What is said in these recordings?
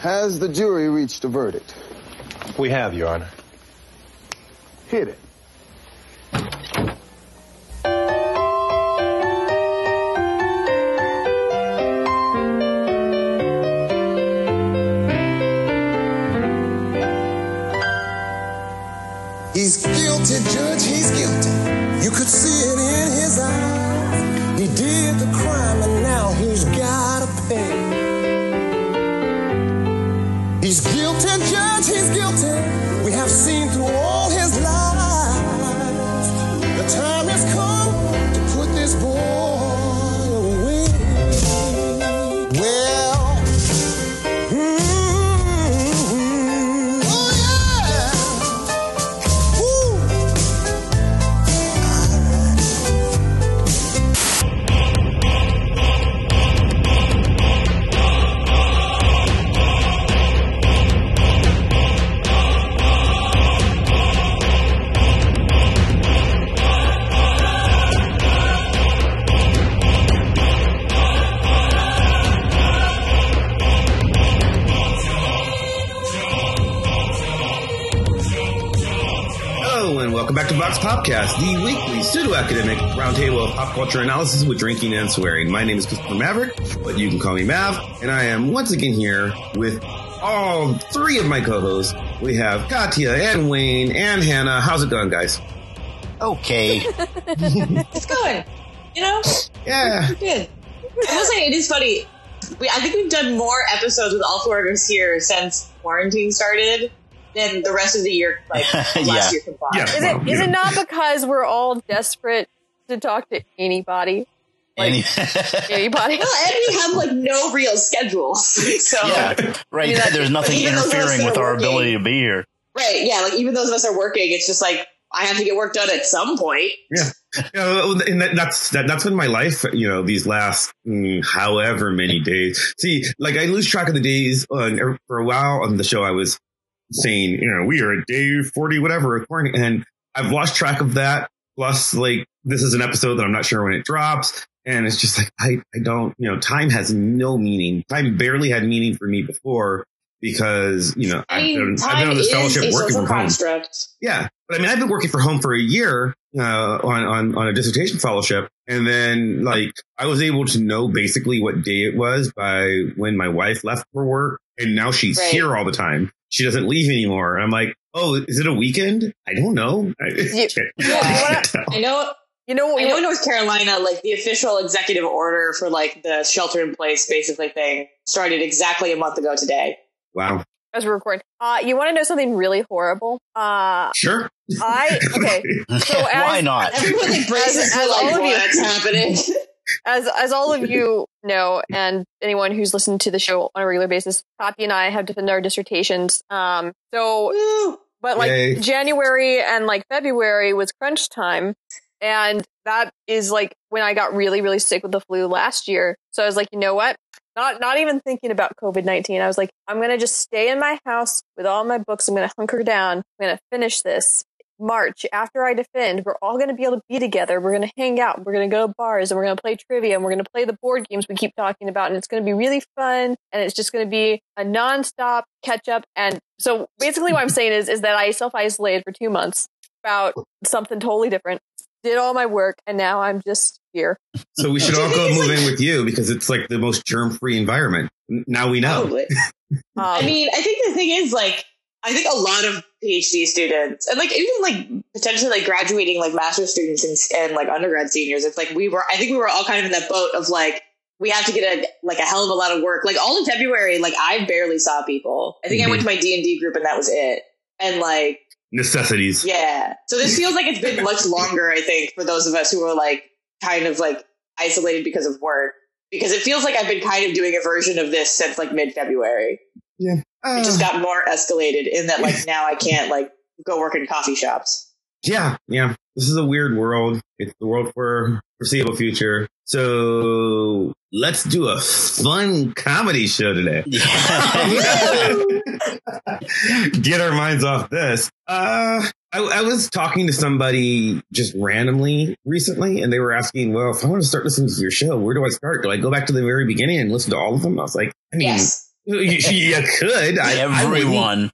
Has the jury reached a verdict? We have, Your Honor. Hit it. He's guilty, Judge, he's guilty. You could see it Popcast, the weekly pseudo-academic roundtable of pop culture analysis with drinking and swearing. My name is Christopher Maverick, but you can call me Mav, and I am once again here with all three of my co-hosts. We have Katya and Wayne and Hannah. How's it going, guys? Okay. It's going. You know, Yeah. good. I will say it is funny. We I think we've done more episodes with all four of us here since quarantine started than the rest of the year, like last Yeah. year combined. Yeah. Is Well, it is yeah. it not because we're all desperate to talk to anybody? Any- Anybody? Well, and we have like no real schedules. So yeah, right. I mean, that- There's nothing even those of us interfering with are our working- ability to be here. right, yeah, like even those of us are working, it's just like I have to get work done at some point. Yeah, well, and that, that's that, that's been my life. You know, these last mm, however many days. See, like I lose track of the days. Uh, for a while on the show, I was saying, you know, we are at day forty, whatever, according, and I've lost track of that. Plus, like this is an episode that I'm not sure when it drops, and it's just like I I don't, you know, time has no meaning. Time barely had meaning for me before because you know I I've been, I've been on this fellowship working from home. Yeah, but I mean, I've been working for home for a year uh, on on on a dissertation fellowship, and then like I was able to know basically what day it was by when my wife left for work, and now she's Right. here all the time. She doesn't leave anymore. I'm like, oh, is it a weekend? I don't know. I, You- I wanna- I know You know I know in? North Carolina, like the official executive order for like the shelter in place basically thing started exactly a month ago today. Wow. As we're recording, uh, you want to know something really horrible? Uh, Sure. I okay. So Why not? Everyone like braces As- for as like all of you- what's happening. as as all of you know, and anyone who's listened to the show on a regular basis, Poppy and I have defended our dissertations. Um, so Woo. but like Yay. January and like February was crunch time. And that is like when I got really, really sick with the flu last year. So I was like, you know what? Not not even thinking about COVID nineteen. I was like, I'm gonna just stay in my house with all my books. I'm gonna hunker down. I'm gonna finish this. March after I defend, we're all gonna be able to be together. We're gonna hang out. We're gonna go to bars and we're gonna play trivia and we're gonna play the board games we keep talking about. And it's gonna be really fun. And it's just gonna be a nonstop catch up. And so basically what I'm saying is is that I self isolated for two months about something totally different. Did all my work and now I'm just here. So we should all go move like- in with you because it's like the most germ free environment. Now we know. Probably. Um, I mean, I think the thing is like I think a lot of PhD students and like even like potentially like graduating like master's students and, and like undergrad seniors, it's like we were I think we were all kind of in that boat of like we have to get a like a hell of a lot of work. Like all in February, like I barely saw people. I think I went mm-hmm. to my D and D group and that was it. And like Necessities. Yeah. So this feels like it's been much longer, I think, for those of us who are like kind of like isolated because of work. Because it feels like I've been kind of doing a version of this since like mid February. It just got more escalated in that like now I can't like go work in coffee shops. Yeah, yeah. This is a weird world. It's the world for foreseeable future. So let's do a fun comedy show today. Get our minds off this. Uh, I, I was talking to somebody just randomly recently, and they were asking, "Well, if I want to start listening to your show, where do I start? Do I go back to the very beginning and listen to all of them?" I was like, I mean, Yes. You, you could. I, I wouldn't. Everyone.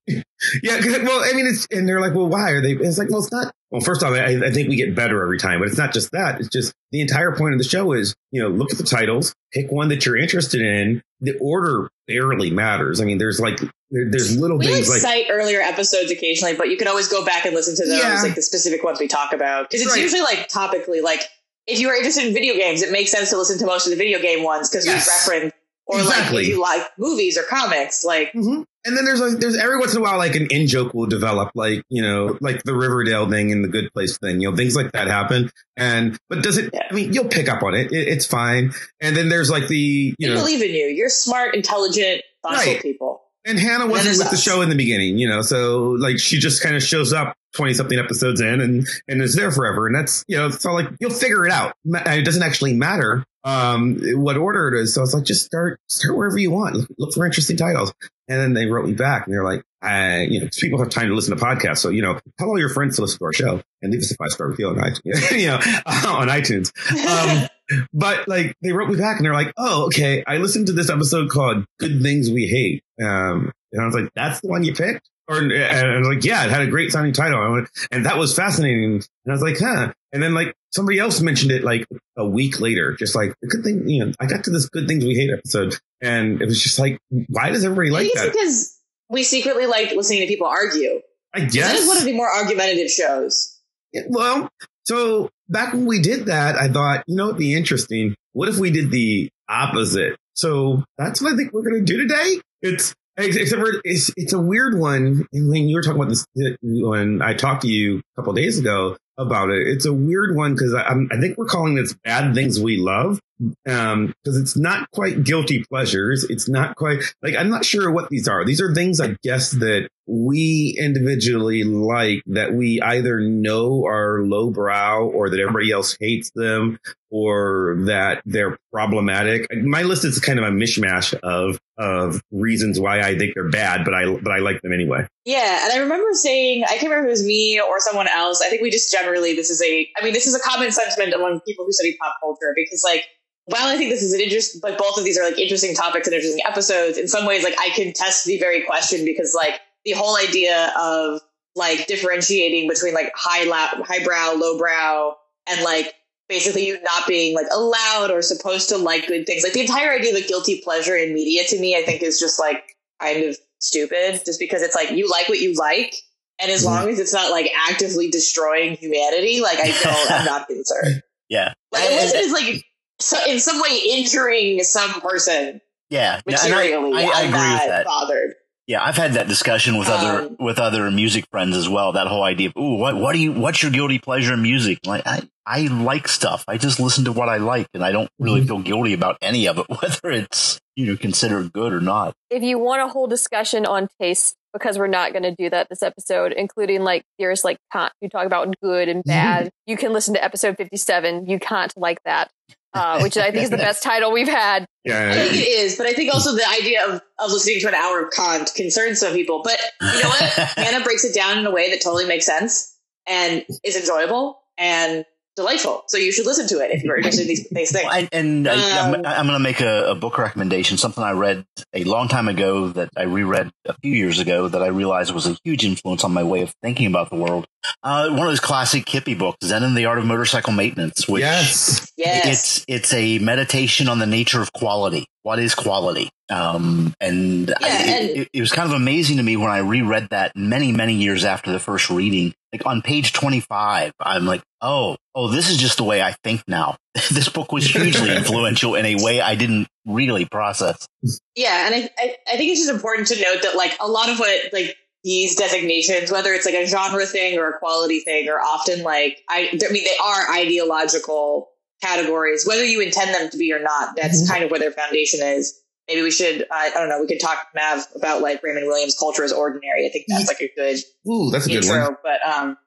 Yeah, 'cause, well, I mean, it's and they're like, well, why are they? It's like, well, it's not. Well, first off, I, I think we get better every time, but it's not just that. It's just the entire point of the show is, you know, look at the titles, pick one that you're interested in. The order barely matters. I mean, there's like there, there's little We like things like cite earlier episodes occasionally, but you can always go back and listen to those, Yeah. like the specific ones we talk about, because it's Right. usually like topically. Like if you are interested in video games, it makes sense to listen to most of the video game ones because Yes. we reference. Or like Exactly. if you like movies or comics, like Mhm. And then there's like there's every once in a while like an in joke will develop, like you know, like the Riverdale thing and the Good Place thing, you know, things like that happen. And but does it? Yeah. I mean, you'll pick up on it. it it's fine. And then there's like the you know, believe in you. You're smart, intelligent, thoughtful Right. people. and Hannah wasn't with the show in the beginning, you know, so like she just kind of shows up twenty something episodes in and and is there forever, and that's you know, so like you'll figure it out. It doesn't actually matter um what order it is. So it's like just start start wherever you want. Look, look for interesting titles. And then they wrote me back and they're like, I, you know, people have time to listen to podcasts. So, you know, tell all your friends to listen to our show and leave us a five star review on iTunes, you know, on iTunes. Um, but like they wrote me back and they're like, oh, okay. I listened to this episode called Good Things We Hate. Um, and I was like, that's the one you picked? Or, and I was like, yeah, it had a great sounding title. I went, and that was fascinating. And I was like, huh. And then like somebody else mentioned it like a week later, just like the good thing, you know, I got to this Good Things We Hate episode and it was just like, why does everybody like it's that? because we secretly like listening to people argue. I guess. That is one of the more argumentative shows. Yeah, Well, so back when we did that, I thought, you know, it'd be interesting. What if we did the opposite? So that's what I think we're going to do today. It's except for it's it's a weird one. And when you were talking about this, when I talked to you a couple days ago about it, it's a weird one because I, I think we're calling this bad things we love. Um, because it's not quite guilty pleasures. It's not quite like I'm not sure what these are. These are things I guess that we individually like that we either know are lowbrow or that everybody else hates them or that they're problematic. My list is kind of a mishmash of of reasons why I think they're bad, but I but I like them anyway. Yeah, and I remember saying, I can't remember if it was me or someone else. I think we just generally, this is a, I mean, this is a common sentiment among people who study pop culture because, like, while I think this is an interest, like, both of these are like interesting topics and interesting episodes, in some ways, like, I can test the very question because, like, the whole idea of, like, differentiating between, like, high, la- highbrow, lowbrow, and, like, basically you not being, like, allowed or supposed to like good things. Like, the entire idea of a guilty pleasure in media to me, I think, is just, like, kind of stupid just because it's like you like what you like and as long as it's not like actively destroying humanity like i don't i'm not concerned Yeah. like unless it is like so, in some way injuring some person yeah. No, and I, materially I, I agree with that. bothered Yeah, I've had that discussion with other Um, with other music friends as well. That whole idea of, ooh, what what do you what's your guilty pleasure in music? Like I I like stuff. I just listen to what I like, and I don't really Mhm. feel guilty about any of it, whether it's you know considered good or not. if you want a whole discussion on taste, because we're not going to do that this episode, including like there's like Kant, you talk about good and bad. You can listen to episode 57. You can't like that, uh, which I think is the best title we've had. Yeah, i think it is but i think also the idea of, of listening to an hour of kant concerns some people. But you know what? Hannah breaks it down in a way that totally makes sense and is enjoyable. And delightful so you should listen to it if you're interested in these, these things Well, and and I, I'm, Um, I'm going to make a, a book recommendation, something I read a long time ago that I reread a few years ago that I realized was a huge influence on my way of thinking about the world. Uh, one of those classic hippie books, Zen and the Art of Motorcycle Maintenance, which yes. yes it's it's a meditation on the nature of quality. What is quality? Um, and, Yeah, it, and- it, it was kind of amazing to me when I reread that many many years after the first reading. Like on page twenty five, I'm like, oh, oh, this is just the way I think now. this book was hugely influential in a way I didn't really process. Yeah, and I, I I think it's just important to note that like a lot of what like these designations, whether it's like a genre thing or a quality thing, are often like I I mean they are ideological categories, whether you intend them to be or not. That's kind of where their foundation is. Maybe we should I, I don't know. We could talk Mav about like Raymond Williams' culture is ordinary. I think that's like a good Ooh, that's a good one. But um,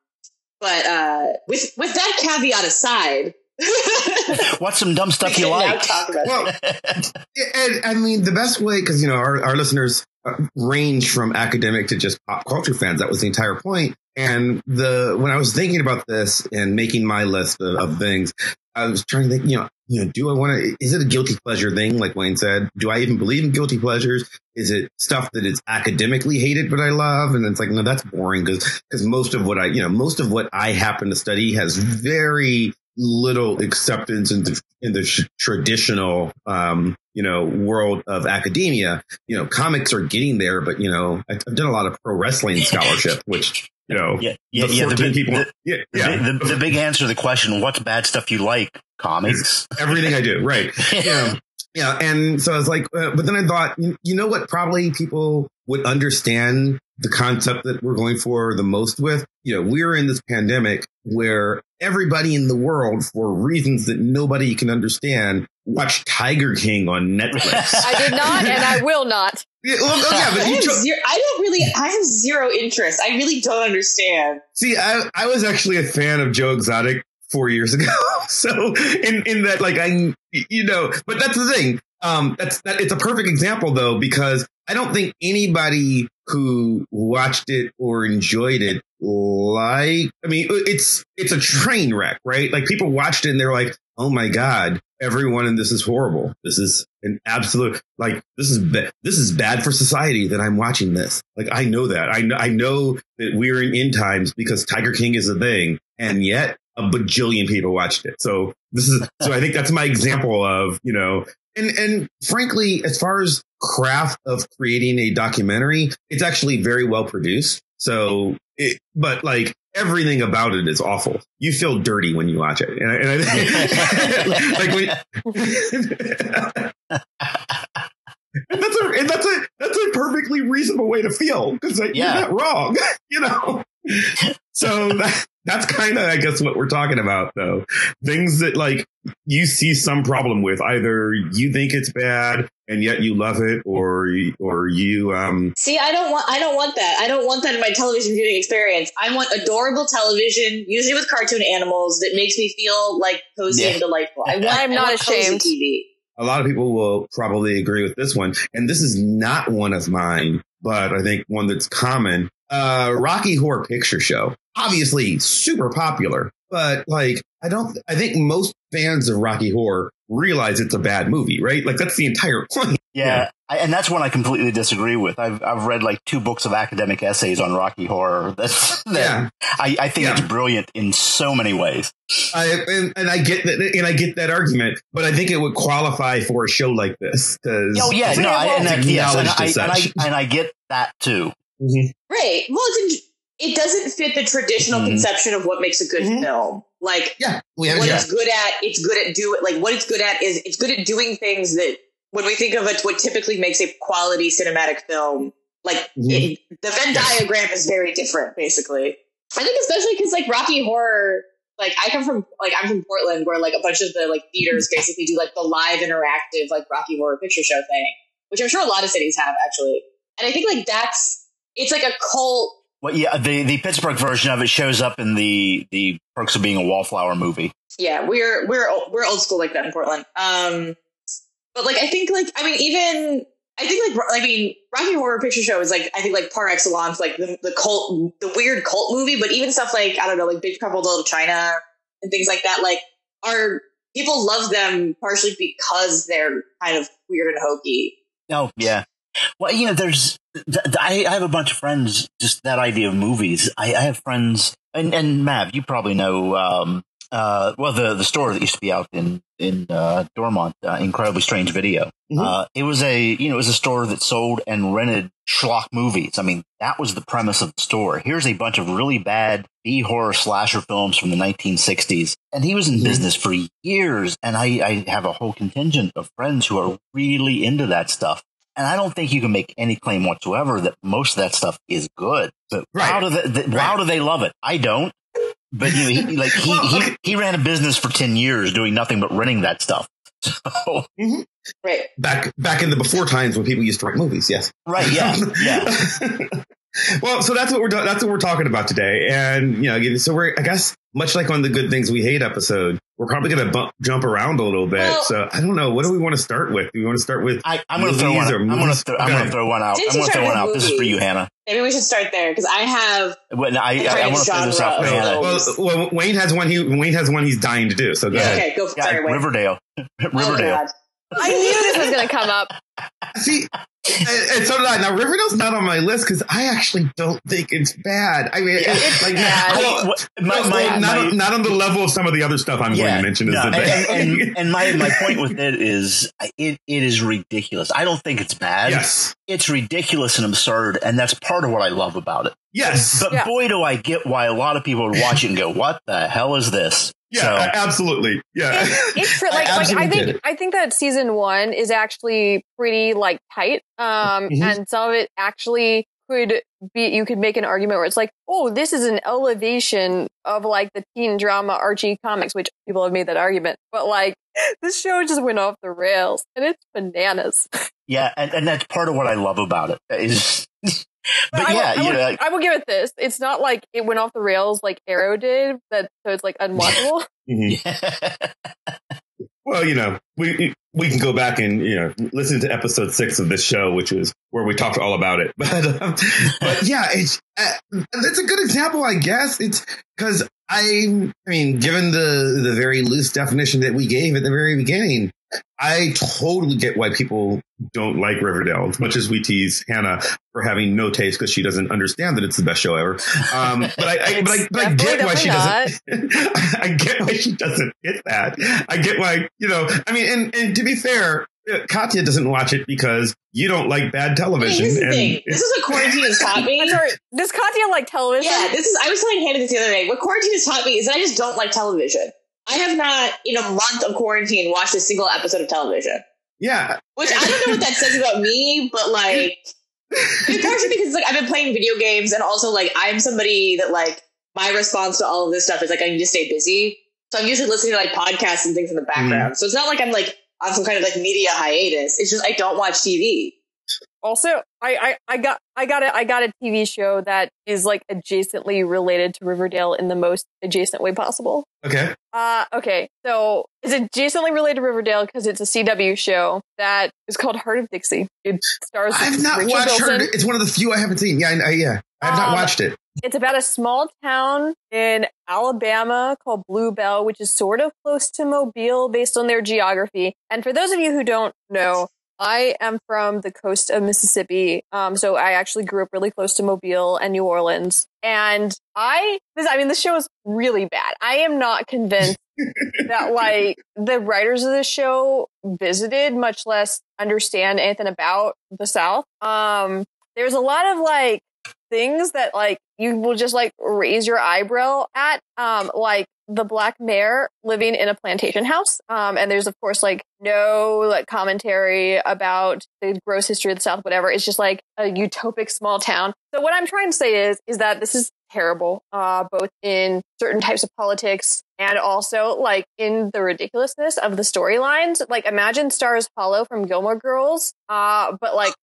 but uh, with with that caveat aside, What's some dumb stuff you like? Well, and I mean, the best way, because, you know, our, our listeners uh, range from academic to just pop culture fans. That was the entire point. And the, when I was thinking about this and making my list of, of things, I was trying to think, you know, you know, do I want to, is it a guilty pleasure thing? Like Wayne said, do I even believe in guilty pleasures? Is it stuff that is academically hated, but I love? And it's like, no, that's boring because, because most of what I, you know, most of what I happen to study has very little acceptance in the, in the sh- traditional, um, you know, world of academia. You know, comics are getting there, but you know, I've done a lot of pro wrestling scholarship, which, you know, Yeah, yeah, the yeah. The, big- people, the, yeah, yeah. the, the big answer to the question, what's bad stuff you like? Comics. everything I do, right? Yeah, yeah. And so I was like, uh, but then I thought, you, you know what? Probably people would understand the concept that we're going for the most with. You know, we're in this pandemic where everybody in the world, for reasons that nobody can understand, watched Tiger King on Netflix. I did not, and I will not. yeah, well, oh, yeah, I, but you cho- zero, I don't really. I have zero interest. I really don't understand. See, I, I was actually a fan of Joe Exotic four years ago. so in, in that, like, I, you know, but that's the thing. Um, that's, that, it's a perfect example though, because I don't think anybody who watched it or enjoyed it like, I mean, it's, it's a train wreck, right? Like people watched it and they're like, Oh my God, everyone in this is horrible. This is an absolute, like, this is, ba- this is bad for society that I'm watching this. Like, I know that. I know, I know that we're in end times because Tiger King is a thing. And yet a bajillion people watched it. So this is, so I think that's my example of, you know, and, and frankly, as far as craft of creating a documentary, it's actually very well produced. So it, but like everything about it is awful. You feel dirty when you watch it. And I, and I like when, and that's a, and that's a, that's a perfectly reasonable way to feel because like, Yeah. you're not wrong, you know? so that, that's kind of, I guess, what we're talking about though. Things that like you see some problem with either you think it's bad and yet you love it or, you- or you, um, See, I don't want. I don't want that. I don't want that in my television viewing experience. I want adorable television, usually with cartoon animals, that makes me feel like cozy Yeah. and delightful. I want. I'm I not want cozy ashamed. TV. a lot of people will probably agree with this one. And this is not one of mine, but I think one that's common. Uh, Rocky Horror Picture Show. Obviously super popular, but like, I don't, I think most fans of Rocky Horror realize it's a bad movie, right? Like that's the entire point. Yeah, Yeah. I, and that's one I completely disagree with. I've I've read like two books of academic essays on Rocky Horror. That's that Yeah. I, I think Yeah. it's brilliant in so many ways. I, and, and I get that, and I get that argument, but I think it would qualify for a show like this. Cause Oh yeah, no, I, and, that, yes, and, Acknowledged I, and, I, and I get that too. Mhm. Right. Well, it's in, it doesn't fit the traditional Mhm. conception of what makes a good Mhm. film. Like Yeah. We have, what yeah. it's good at, it's good at do like what it's good at is it's good at doing things that when we think of it, what typically makes a quality cinematic film, like Mhm. it, the Venn Yes. diagram is very different, basically. I think especially because like Rocky Horror, like I come from like I'm from Portland, where like a bunch of the like theaters basically do like the live interactive like Rocky Horror Picture Show thing, which I'm sure a lot of cities have actually. And I think like that's it's like a cult Well, yeah, the the Pittsburgh version of it shows up in the the Perks of Being a Wallflower movie. yeah, we're we're we're old school like that in Portland. Um, but like I think like I mean even I think like I mean Rocky Horror Picture Show is like I think like par excellence like the the cult the weird cult movie, but even stuff like I don't know like Big Trouble in Little China and things like that like are people love them partially because they're kind of weird and hokey. Oh yeah. Well, you know, there's th- th- I, have a bunch of friends. Just that idea of movies. I, I have friends, and and Mav, you probably know. Um, uh, well, the the store that used to be out in in uh, Dormont, uh, incredibly strange video. Mhm. Uh, it was a you know it was a store that sold and rented schlock movies. I mean, that was the premise of the store. Here's a bunch of really bad B horror slasher films from the 1960s, and he was in Mhm. business for years. And I, I have a whole contingent of friends who are really into that stuff. And I don't think you can make any claim whatsoever that most of that stuff is good. But how Right. do they, th- how do they love it? I don't. But you know, he, like he, Well, okay. he he ran a business for ten years doing nothing but renting that stuff. So mm-hmm. Right. back back in the before times when people used to write movies. Yes. right, yeah, yeah. well, so that's what we're that's what we're talking about today, and you know, so we're I guess much like on the good things we hate episode, we're probably going to bump, jump around a little bit. Well- so I don't know. What do we want to start with? Do we want to start with? I, I'm going to throw one. or I'm going to throw, Okay. throw one out. Since I'm you going to throw started one out. This is for you. Hannah. Maybe we should start there because I have. When I, I, I want to play this off. Genre. Hannah. Oh. Well, well, Wayne has one. He Wayne has one. He's dying to do. So go Yeah. ahead. Okay, go. Yeah, sorry, wait. Riverdale. Oh, Riverdale. God. I knew this was going to come up. See, and, and so did I. Now Riverdale's not on my list because I actually don't think it's bad. I mean, it's like bad. well, What- my- well, my- not, my- not on the level of some of the other stuff I'm going to mention. Is no, the and, thing. and, and my, my point with it is it, it is ridiculous. I don't think it's bad. yes, It's ridiculous and absurd, and that's part of what I love about it. yes, But Yeah. boy, do I get why a lot of people would watch it and go, "What the hell is this?" Yeah, So- absolutely, yeah. It's true. I Like, like I think. I think that season one is actually pretty like tight. Um, Mhm. and some of it actually could be. You could make an argument where it's like, oh, this is an elevation of like the teen drama Archie comics, which people have made that argument. But like, this show just went off the rails, and it's bananas. Yeah, and, and that's part of what I love about it. Is, but I will- yeah, I, you will, know, I will give it this. It's not like it went off the rails like Arrow did. That so it's like unwatchable. Mhm. Well, you know, we we can go back and you know listen to episode six of this show, which is where we talked all about it. But um, but yeah, it's uh, that's a good example, I guess. It's because I I mean, given the the very loose definition that we gave at the very beginning, I totally get why people don't like Riverdale as much as we tease Hannah for having no taste because she doesn't understand that it's the best show ever. Um, but I, I but I but I get why she Definitely, doesn't. I get why she doesn't get that. I get why you know. I mean, and and to be fair, uh, Katya doesn't watch it because you don't like bad I mean, television. this is the and. This is what quarantine has taught me. Sorry. Does Katya like television? Yeah, this is. I was telling Hannah this the other day. What quarantine has taught me is that I just don't like television. I have not, in a month of quarantine, watched a single episode of television. yeah, Which I don't know what that says about me, but like, it's partially because like I've been playing video games, and also like I'm somebody that like my response to all of this stuff is like I need to stay busy. So I'm usually listening to like podcasts and things in the background. Mm. So it's not like I'm like on some kind of like media hiatus. It's just I don't watch TV. Also, I, I, I got I got a I got a TV show that is like adjacently related to Riverdale in the most adjacent way possible. okay. Uh okay. So it's adjacently related to Riverdale because it's a CW show that is called Hart of Dixie. It stars I've not watched Bilson. her. It's one of the few I haven't seen. Yeah, I, I- yeah, I have not Um, watched it. It's about a small town in Alabama called Bluebell, which is sort of close to Mobile based on their geography. And for those of you who don't know, I am from the coast of Mississippi. Um, so I actually grew up really close to Mobile and New Orleans. And I, this, I mean, the show is really bad. I am not convinced that like the writers of the show visited, much less understand anything about the South. Um, there's a lot of like things that like you will just like raise your eyebrow at um like the black mayor living in a plantation house. Um and there's of course like no like commentary about the gross history of the south whatever. It's just like a utopic small town. So what i'm trying to say is is that this is terrible uh both in certain types of politics and also like in the ridiculousness of the storylines. Like imagine stars hollow from gilmore girls uh but like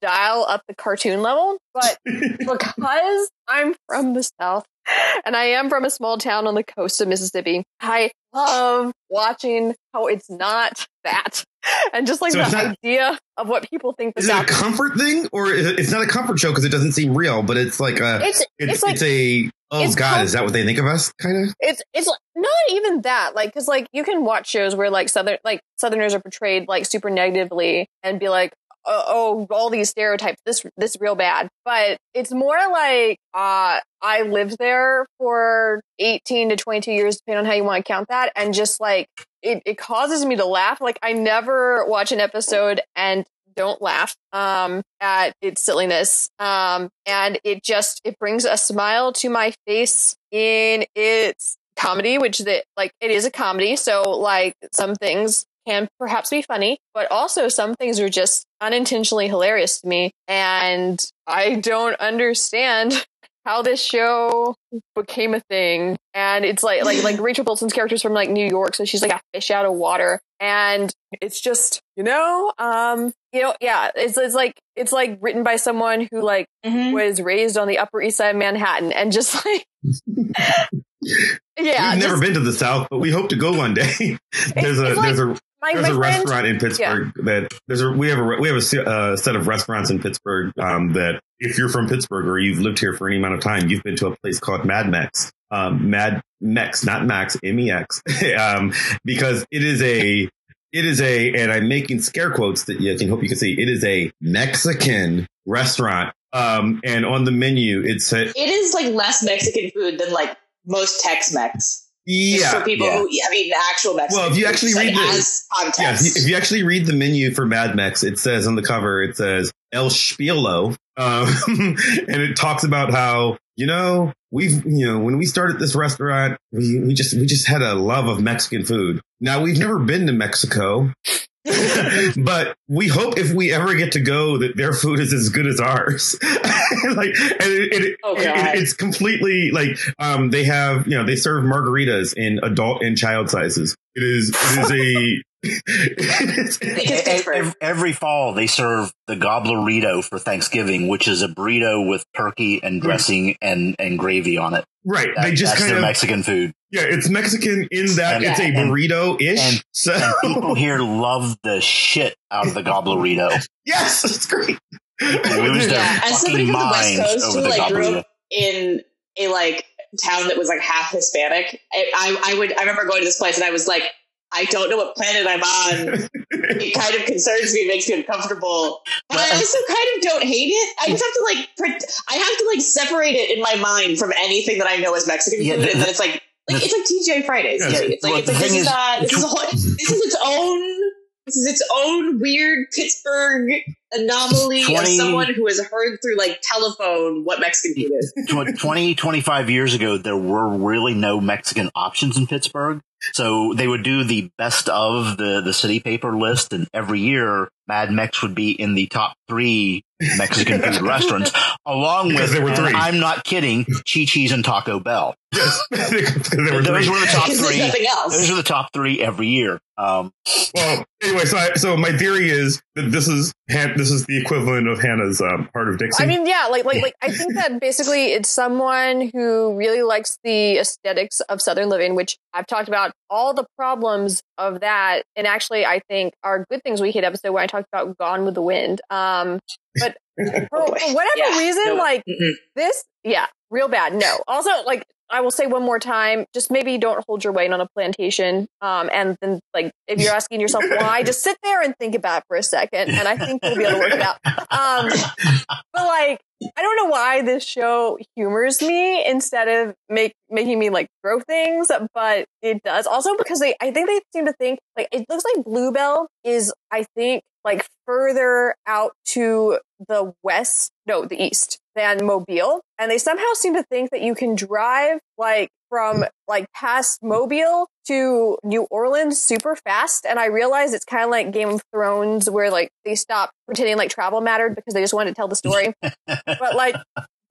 dial up the cartoon level. But because I'm from the South and I am from a small town on the coast of Mississippi, I love watching how it's not that. And just like So the not- idea of what people think the Is it a comfort thing, or it, it's not a comfort show because it doesn't seem real? But it's like a, It's it's, it's like it's a oh god, is that what they think of us? Kind of. it's it's not even that like because like you can watch shows where like southern like southerners are portrayed like super negatively and be like oh, oh all these stereotypes this this real bad. But it's more like uh i lived there for 18 to 22 years depending on how you want to count that. And just like it, it causes me to laugh. Like i never watch an episode and don't laugh um at its silliness. Um and it just it brings a smile to my face in its comedy which that like it is a comedy. So like some things can perhaps be funny but also some things are just unintentionally hilarious to me. And i don't understand how this show became a thing. And it's like like like rachel bilson's character's from like new york so she's like a fish out of water. And it's just you know um you know yeah it's it's like it's like written by someone who like was raised on the upper east side of manhattan and just like yeah We've never just- been to the South, but we hope to go one day. there's a like- there's a my, there's my a friend, restaurant in Pittsburgh that there's a we have a we have a se- uh, set of restaurants in Pittsburgh um, that if you're from Pittsburgh or you've lived here for any amount of time, you've been to a place called Mad Mex. Um, Mad Mex, not Max, M E X, um, because it is a, it is a, and I'm making scare quotes that you can hope you can see. It is a Mexican restaurant. Um, and on the menu, it said, It is like less Mexican food than like most Tex-Mex. Just yeah, for people yeah. who, I mean, actual Mexican. Well, if you actually read the-. Yeah, if you, if you actually read the menu for Mad Mex, it says on the cover, it says El Spielo, um, and it talks about how you know we've you know when we started this restaurant, we we just we just had a love of Mexican food. Now we've never been to Mexico. but we hope if we ever get to go that their food is as good as ours. like, and it, it, Oh, it- it's completely like, um, they have, you know, they serve margaritas in adult and child sizes. It is, it is a, it is- Because Pittsburgh. Every, every fall, they serve the gobblerito for Thanksgiving, which is a burrito with turkey and dressing and, and gravy on it. right. That- they just that's kind their of, Mexican food. yeah, it's Mexican in that And- it's a burrito ish. and- So, And people here love the shit out of the gobblerito. yes, it's great. Lose their yeah, and somebody fucking from the West Coast over who the like grew gobblerito. up in a like town that was like half Hispanic. I, I I would I remember going to this place and I was like, I don't know what planet I'm on. it kind of concerns me, it makes me uncomfortable, but I also kind of don't hate it. I just have to like pre- I have to like separate it in my mind from anything that I know as Mexican food, the- and then it's like. Like it's like TGI Fridays. Yeah, it's like Well, it's like this is is- not this is a whole, this is its own this is its own weird Pittsburgh anomaly of someone who has heard through like telephone what Mexican food is. Tw- 20, 25 years ago, there were really no Mexican options in Pittsburgh. So they would do the best of the, the city paper list, and every year Mad Mex would be in the top three Mexican food restaurants, along Because with, there were and three. I'm not kidding, Chi Chi's and Taco Bell. yes, because there were Those three. were the top three. nothing else. Those are the top three every year. Um, Well, anyway, so I, so my theory is that this is Han- this is the equivalent of Hannah's um, Hart of Dixie. I mean, yeah, like like like I think that basically it's someone who really likes the aesthetics of Southern living, which I've talked about all the problems of that, and actually I think our good things we hate episode where I talked about Gone with the Wind. Um, but for, for whatever Yeah, reason, no, like mm-mm. this, yeah, real bad. No. Also, like I will say one more time, just maybe don't hold your weight on a plantation. Um, and then like if you're asking yourself why, just sit there and think about it for a second, and I think you'll be able to work it out. Um, but like I don't know why this show humors me instead of make making me like throw things, but it does. Also because they I think they seem to think like it looks like Bluebell is I think like further out to the west, no, the east than Mobile. And they somehow seem to think that you can drive like from like past Mobile to New Orleans super fast. And I realize it's kind of like Game of Thrones where like they stop pretending like travel mattered because they just wanted to tell the story. but like,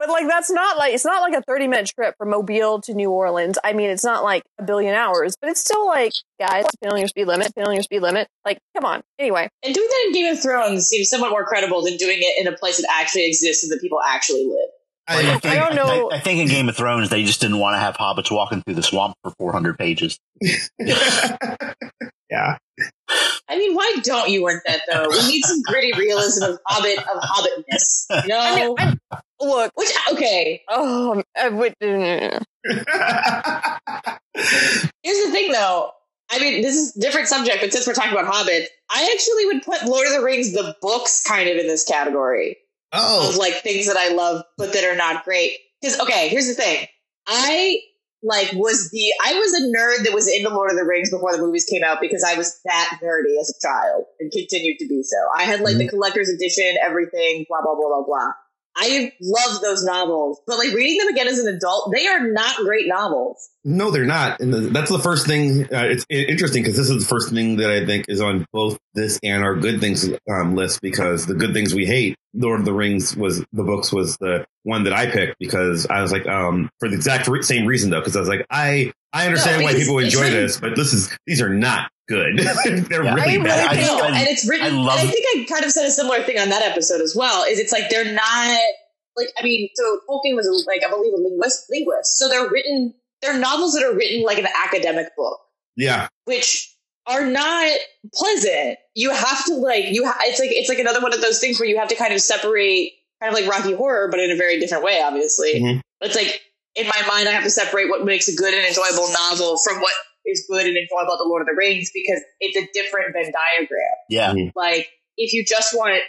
but like that's not like it's not like a 30 minute trip from Mobile to New Orleans. I mean, it's not like a billion hours, but it's still like, guys, depending on your speed limit, depending on your speed limit. Like, come on. Anyway, And doing that in Game of Thrones seems somewhat more credible than doing it in a place that actually exists and that people actually live. I, I don't know. I, I think in Game of Thrones, they just didn't want to have hobbits walking through the swamp for 400 pages. yeah, I mean, why don't you want that though? We need some gritty realism of Hobbit of Hobbitness. You know? I mean, I, look, Which okay, oh, I would, uh, here's the thing though. I mean, this is a different subject, but since we're talking about Hobbits, I actually would put Lord of the Rings, the books, kind of in this category. Oh. of oh, like things that I love but that are not great. Because okay, here's the thing. I like was the I was a nerd that was into Lord of the Rings before the movies came out because I was that nerdy as a child and continued to be so. I had like the mm-hmm. collector's edition, everything, blah blah blah blah blah. I love those novels, but like reading them again as an adult, they are not great novels. no, they're not, and the, that's the first thing. Uh, it's interesting because this is the first thing that I think is on both this and our good things um, list because the good things we hate, Lord of the Rings was the books was the one that I picked because I was like, um, for the exact re- same reason though, because I was like, I I understand No, why people enjoy this, but this is these are not good. they're Yeah. really I bad. I- No, I- and it's written. I and I think I kind of said a similar thing on that episode as well. Is it's like they're not like I mean, so Tolkien was a, like I believe a linguist, linguist, so they're written. They're novels that are written like an academic book, yeah, which are not pleasant. You have to like you. Ha- it's like it's like another one of those things where you have to kind of separate kind of like Rocky Horror, but in a very different way, obviously. Mhm. It's like in my mind, I have to separate what makes a good and enjoyable novel from what is good and enjoyable about the Lord of the Rings because it's a different Venn diagram. Yeah. Mm-hmm. Like if you just want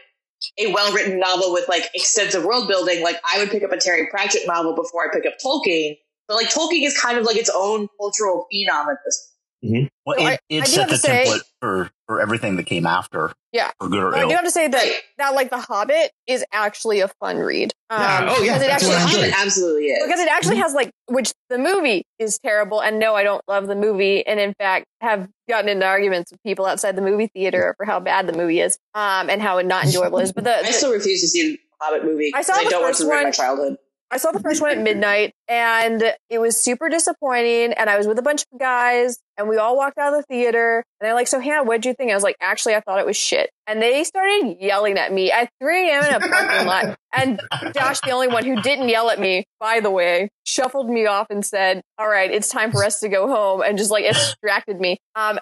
a well written novel with like extensive world building, like I would pick up a Terry Pratchett novel before I pick up Tolkien. But like Tolkien is kind of like its own cultural phenom at this mm-hmm. Well, So it, I- it I set have the to say- template for, for everything that came after. Yeah. For good or But I do have to say that Right. that like The Hobbit is actually a fun read. Um, Yeah. Oh, yeah, because it that's what I point. enjoy. It absolutely is. because it actually has like which the movie is terrible and no i don't love the movie and in fact have gotten into arguments with people outside the movie theater for how bad the movie is um and how not enjoyable it is but the, I still refuse to see the Hobbit movie. I saw 'cause the don't want first to ruin my childhood. I saw the first one at midnight and it was super disappointing. And I was with a bunch of guys and we all walked out of the theater and they're like, So, Hannah, what'd you think? I was like, Actually, I thought it was shit. And they started yelling at me at 3 a.m. in a parking lot. And Josh, the only one who didn't yell at me, by the way, shuffled me off and said, All right, it's time for us to go home and just like distracted me. Um,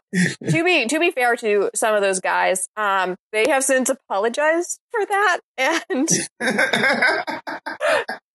to be to be fair to some of those guys, um, they have since apologized for that. And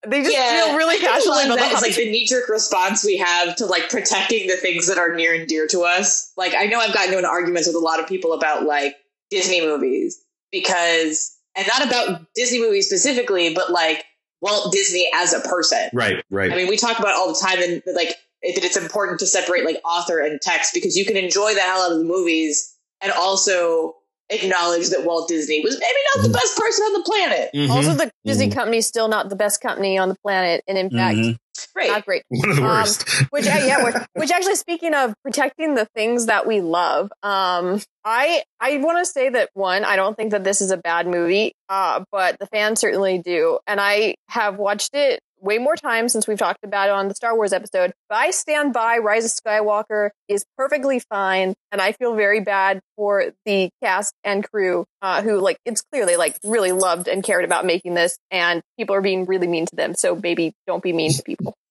they just feel really I passionately about that the is like the knee jerk response we have to like protecting the things that are near and dear to us. Like I know I've gotten into arguments with a lot of people about like Disney movies because, and not about Disney movies specifically, but like Walt Disney as a person. right, right. I mean, we talk about all the time and like that it's important to separate like author and text because you can enjoy the hell out of the movies and also acknowledge that Walt Disney was maybe not the best person on the planet. Mhm. Also, the Disney Mhm. company is still not the best company on the planet, and in fact, Mhm. Right. not great. one of the um, worst. Which, uh, yeah, which, which actually, speaking of protecting the things that we love, um, I I want to say that one, I don't think that this is a bad movie, uh, but the fans certainly do, and I have watched it way more times since we've talked about it on the Star Wars episode. But I stand by Rise of Skywalker is perfectly fine, and I feel very bad for the cast and crew uh, who like it's clearly like really loved and cared about making this, and people are being really mean to them. So maybe don't be mean to people.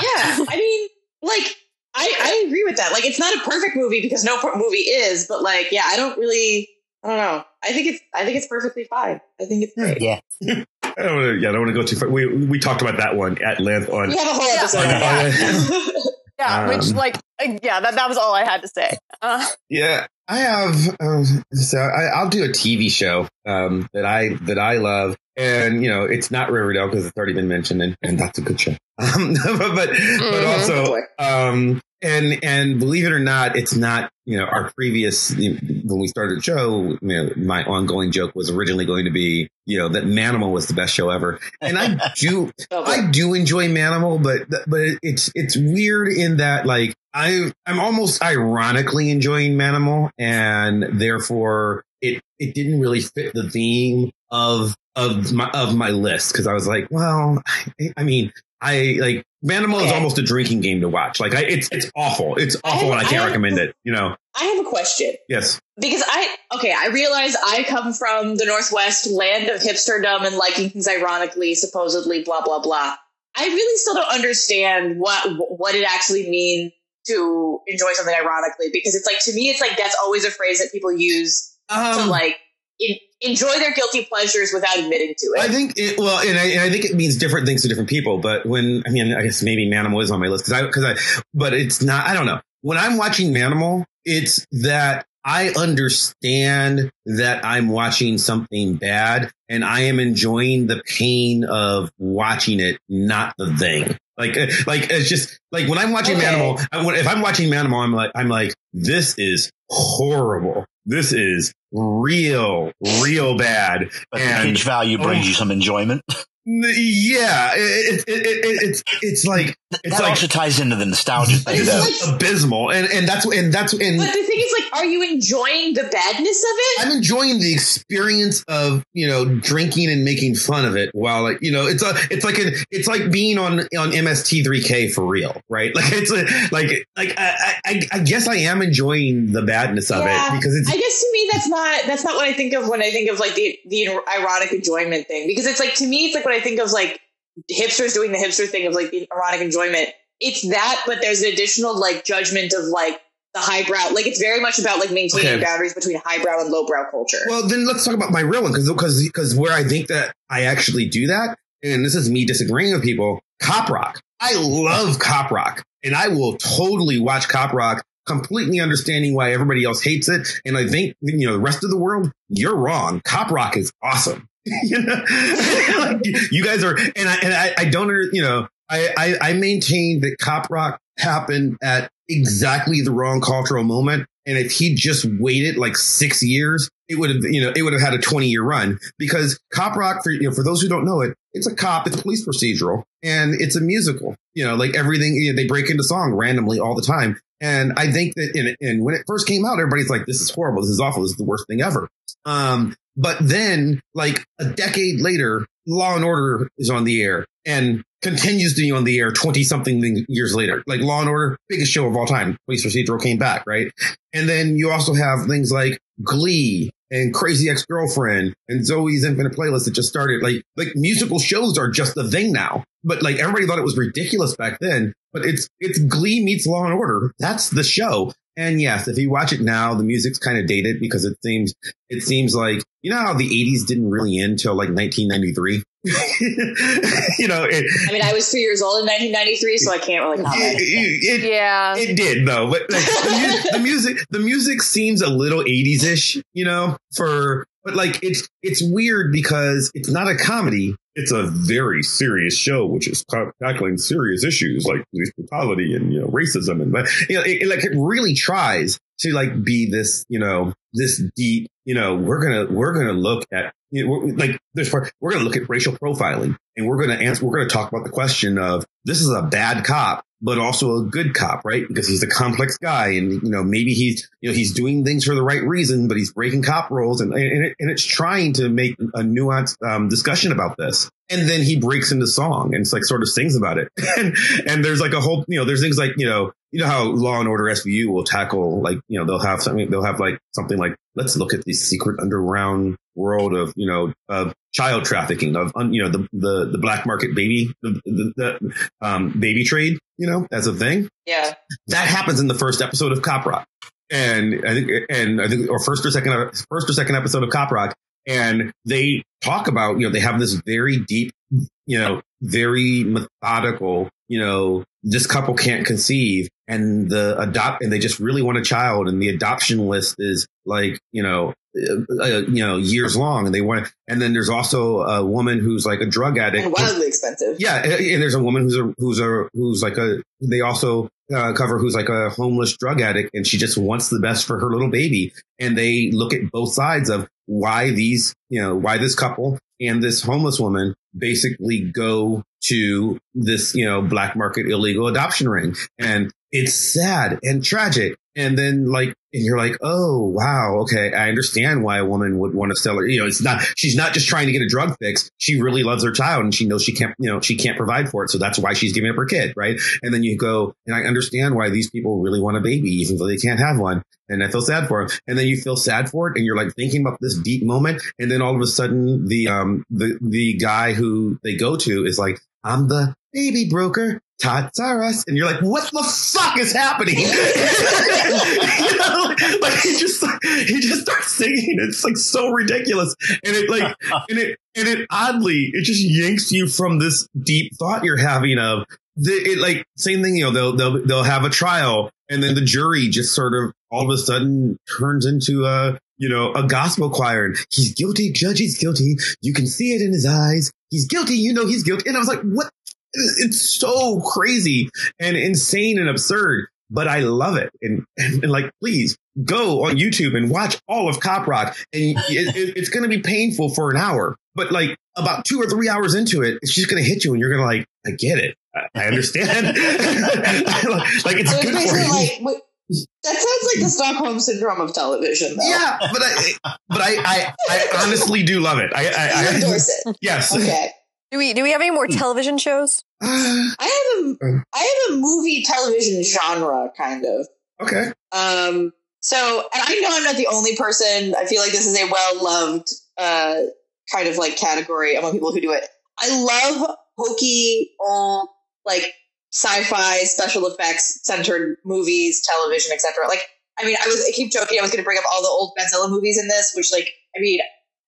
Yeah, I mean, like, I, I agree with that. Like, it's not a perfect movie because no movie is, but like, yeah, I don't really, I don't know. I think it's, I think it's perfectly fine. I think it's great. Yeah. I don't want to. Yeah, I don't want to go too far. We we talked about that one at length on. We have a whole Yeah. episode on that. Yeah, which Um, like uh, yeah, that that was all I had to say. Uh, Yeah, I have. Um, so I, I'll do a TV show um, that I that I love, and you know, it's not Riverdale because it's already been mentioned, and, and that's a good show. Um, but but Mhm. also, um, and and believe it or not, it's not. You know, our previous you know, when we started the show, you know, my ongoing joke was originally going to be, you know, that Manimal was the best show ever, and I do. I do enjoy Manimal, but but it's it's weird in that like I I'm almost ironically enjoying Manimal, and therefore it it didn't really fit the theme of of my of my list because I was like, well, I, I mean, I like Manimal is almost a drinking game to watch. Like I, it's it's awful. It's awful, and I can't I- recommend it. You know, I have a question. yes, Because I, okay, I realize I come from the Northwest land of hipsterdom and liking things ironically, supposedly, blah, blah, blah. I really still don't understand what, what it actually means to enjoy something ironically because it's like, to me, it's like that's always a phrase that people use to um, like in, enjoy their guilty pleasures without admitting to it. I think it, well, and I, and I think it means different things to different people. But when I mean, I guess maybe Manimal is on my list because I because I, but it's not. I don't know. When I'm watching Manimal, it's that I understand that I'm watching something bad, and I am enjoying the pain of watching it, not the thing. Like, uh, like it's just like when I'm watching Okay. Manimal. If I'm watching Manimal, I'm like, I'm like, this is horrible. This is real, real bad. But And- the pitch value brings oh. you some enjoyment. Yeah, it, it, it, it's it's like it's that like also ties into the nostalgia thing, it's though. like- abysmal, and and that's and that's and but the thing is, like, are you enjoying the badness of it? I'm enjoying the experience of you know drinking and making fun of it while like you know it's a it's like an it's like being on on MST3K for real, right? Like it's a, like like I, I I guess I am enjoying the badness of Yeah. it because it's I guess to me that's not that's not what I think of when I think of like the the ironic enjoyment thing because it's like to me it's like what I think of like hipsters doing the hipster thing of like the ironic enjoyment it's that but there's an additional like judgment of like the highbrow. Like it's very much about like maintaining Okay. boundaries between highbrow and lowbrow culture. Well, then let's talk about my real one because because because where I think that I actually do that, and this is me disagreeing with people. Cop rock. I love cop rock, and I will totally watch cop rock, completely understanding why everybody else hates it. And I think you know the rest of the world, you're wrong. Cop rock is awesome. you know, like, you guys are, and I and I, I don't, you know, I, I I maintain that cop rock happened at exactly the wrong cultural moment. And if he just waited like six years, it would have, you know, it would have had a 20 year run because Cop Rock, for, you know, for those who don't know it, it's a cop, it's a police procedural and it's a musical, you know, like everything, you know, they break into song randomly all the time. And I think that, in, and when it first came out, everybody's like, this is horrible. This is awful. This is the worst thing ever. Um, but then like a decade later, Law and Order is on the air and continues to be on the air 20 something years later. Like Law and Order, biggest show of all time. Police procedural came back, right? And then you also have things like Glee and Crazy Ex-Girlfriend and Zoey's Infinite Playlist that just started. Like, like musical shows are just the thing now. But like everybody thought it was ridiculous back then. But it's, it's Glee meets Law and Order. That's the show. And yes, if you watch it now, the music's kind of dated because it seems, it seems like, you know how the 80s didn't really end till like 1993? you know, it, I mean, I was three years old in 1993, so I can't really comment. it, it, Yeah. it did though, but like, the, mu- the music, the music seems a little 80s ish, you know, for, but like it's, it's weird because it's not a comedy. It's a very serious show, which is tackling serious issues like police brutality and, you know, racism. And, you know, it, it, like it really tries to like be this, you know, this deep, you know, we're to, we're to look at, you know, like there's part, we're to look at racial profiling and we're to answer, we're to talk about the question of this is a bad cop, but also a good cop, right? Because he's a complex guy and, you know, maybe he's, you know, he's doing things for the right reason, but he's breaking cop rules and, and, it, and it's trying to make a nuanced um, discussion about this. And then he breaks into song and it's like sort of sings about it. and, and there's like a whole, you know, there's things like, you know, you know how Law and Order SVU will tackle like, you know, they'll have something, they'll have like something like, let's look at the secret underground world of, you know, of child trafficking of, you know, the, the, the black market baby, the, the, the um, baby trade, you know, as a thing Yeah. that happens in the first episode of Cop Rock. And I think, and I think, or first or second, first or second episode of Cop Rock. And they talk about, you know, they have this very deep, you know, very methodical, you know, this couple can't conceive and the adopt, and they just really want a child. And the adoption list is like, you know, uh, uh, you know, years long. And they want, and then there's also a woman who's like a drug addict. And wildly expensive. Yeah, and and there's a woman who's a who's a who's like a. They also uh, cover who's like a homeless drug addict, and she just wants the best for her little baby. And they look at both sides of why these, you know, why this couple and this homeless woman basically go to this, you know, black market illegal adoption ring, and it's sad and tragic. And then like, and you're like, oh wow, okay, I understand why a woman would want to sell her. You know, it's not she's not just trying to get a drug fix. She really loves her child, and she knows she can't, you know, she can't provide for it. So that's why she's giving up her kid, right? And then you go, and I understand why these people really want a baby, even though they can't have one. And I feel sad for them. And then you feel sad for it, and you're like thinking about this deep moment, and then all of a sudden, the um the the guy who they go to is like, I'm the baby broker. Tots are us. And you're like, what the fuck is happening? you know, like he just he just starts singing. It's like so ridiculous. And it like and it and it oddly, it just yanks you from this deep thought you're having of the it like same thing, you know, they'll they'll they'll have a trial and then the jury just sort of all of a sudden turns into a you know, a gospel choir and he's guilty, judge, he's guilty. You can see it in his eyes. He's guilty, you know he's guilty. And I was like, what? It's so crazy and insane and absurd, but I love it. And, and, and like, please go on YouTube and watch all of Cop Rock. And it, it, it's going to be painful for an hour, but like about two or three hours into it, it's just going to hit you and you're going to like, I get it. I, I understand. like it's So good for basically you. like that sounds like the Stockholm syndrome of television, though. Yeah, but I, but I, I, I honestly do love it. I, I, I endorse it. yes. Okay. Do we do we have any more television shows? I have a I have a movie television genre kind of. okay. Um so and I know I'm not the only person. I feel like this is a well loved uh kind of like category among people who do it. I love hokey old like sci-fi special effects centered movies, television, etc. Like, I mean, I was I keep joking I was going to bring up all the old Godzilla movies in this, which, like, I mean,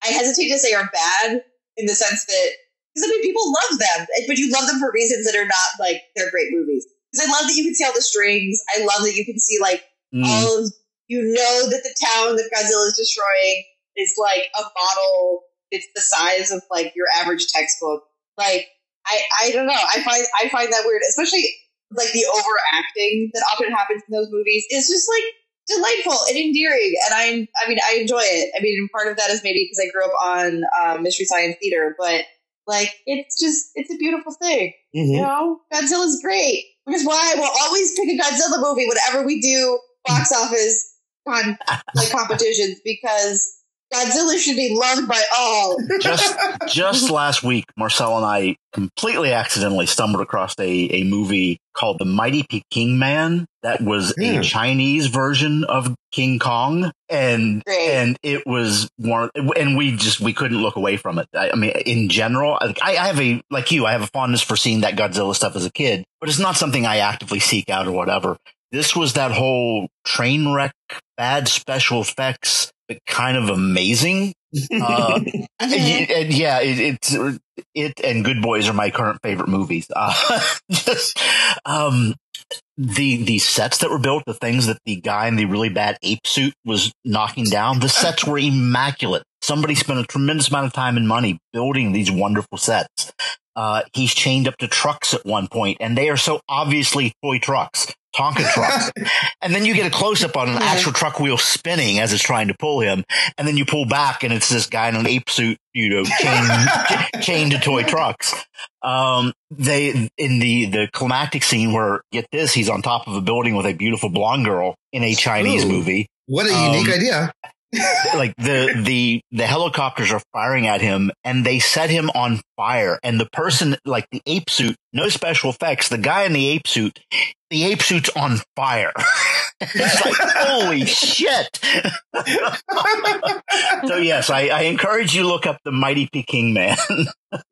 I hesitate to say are bad in the sense that because I mean, people love them, but you love them for reasons that are not like they're great movies. Because I love that you can see all the strings. I love that you can see like Mm. all of you know that the town that Godzilla is destroying is like a model. It's the size of like your average textbook. Like I, I don't know. I find I find that weird, especially like the overacting that often happens in those movies is just like delightful and endearing. And I, I mean, I enjoy it. I mean, part of that is maybe because I grew up on um, Mystery Science Theater, but like it's just it's a beautiful thing. Mhm. You know, Godzilla's great, which is why we'll always pick a Godzilla movie whenever we do box office con- like competitions because Godzilla should be loved by all. just just last week, Marcel and I completely accidentally stumbled across a, a movie called The Mighty Peking Man that was Yeah. a hmm. Chinese version of King Kong, and Great. and it was one, and we just we couldn't look away from it. I, I mean, in general, I, I have a like you, I have a fondness for seeing that Godzilla stuff as a kid, but it's not something I actively seek out or whatever. This was that whole train wreck, bad special effects, but kind of amazing. Uh, and, and yeah, it, it's it and Good Boys are my current favorite movies. Uh, just um, the the sets that were built, the things that the guy in the really bad ape suit was knocking down, the sets were immaculate. Somebody spent a tremendous amount of time and money building these wonderful sets. Uh, he's chained up to trucks at one point, and they are so obviously toy trucks, Tonka trucks. and then you get a close up on an actual truck wheel spinning as it's trying to pull him, and then you pull back, and it's this guy in an ape suit, you know, chained, chained to toy trucks. Um, they in the the climactic scene where get this, he's on top of a building with a beautiful blonde girl in a Chinese Ooh. movie What a Um, unique idea. Like the the the helicopters are firing at him and they set him on fire. And the person like the ape suit no special effects. The guy in the ape suit the ape suit's on fire. It's like holy shit. So yes I, I encourage you look up the mighty peking man.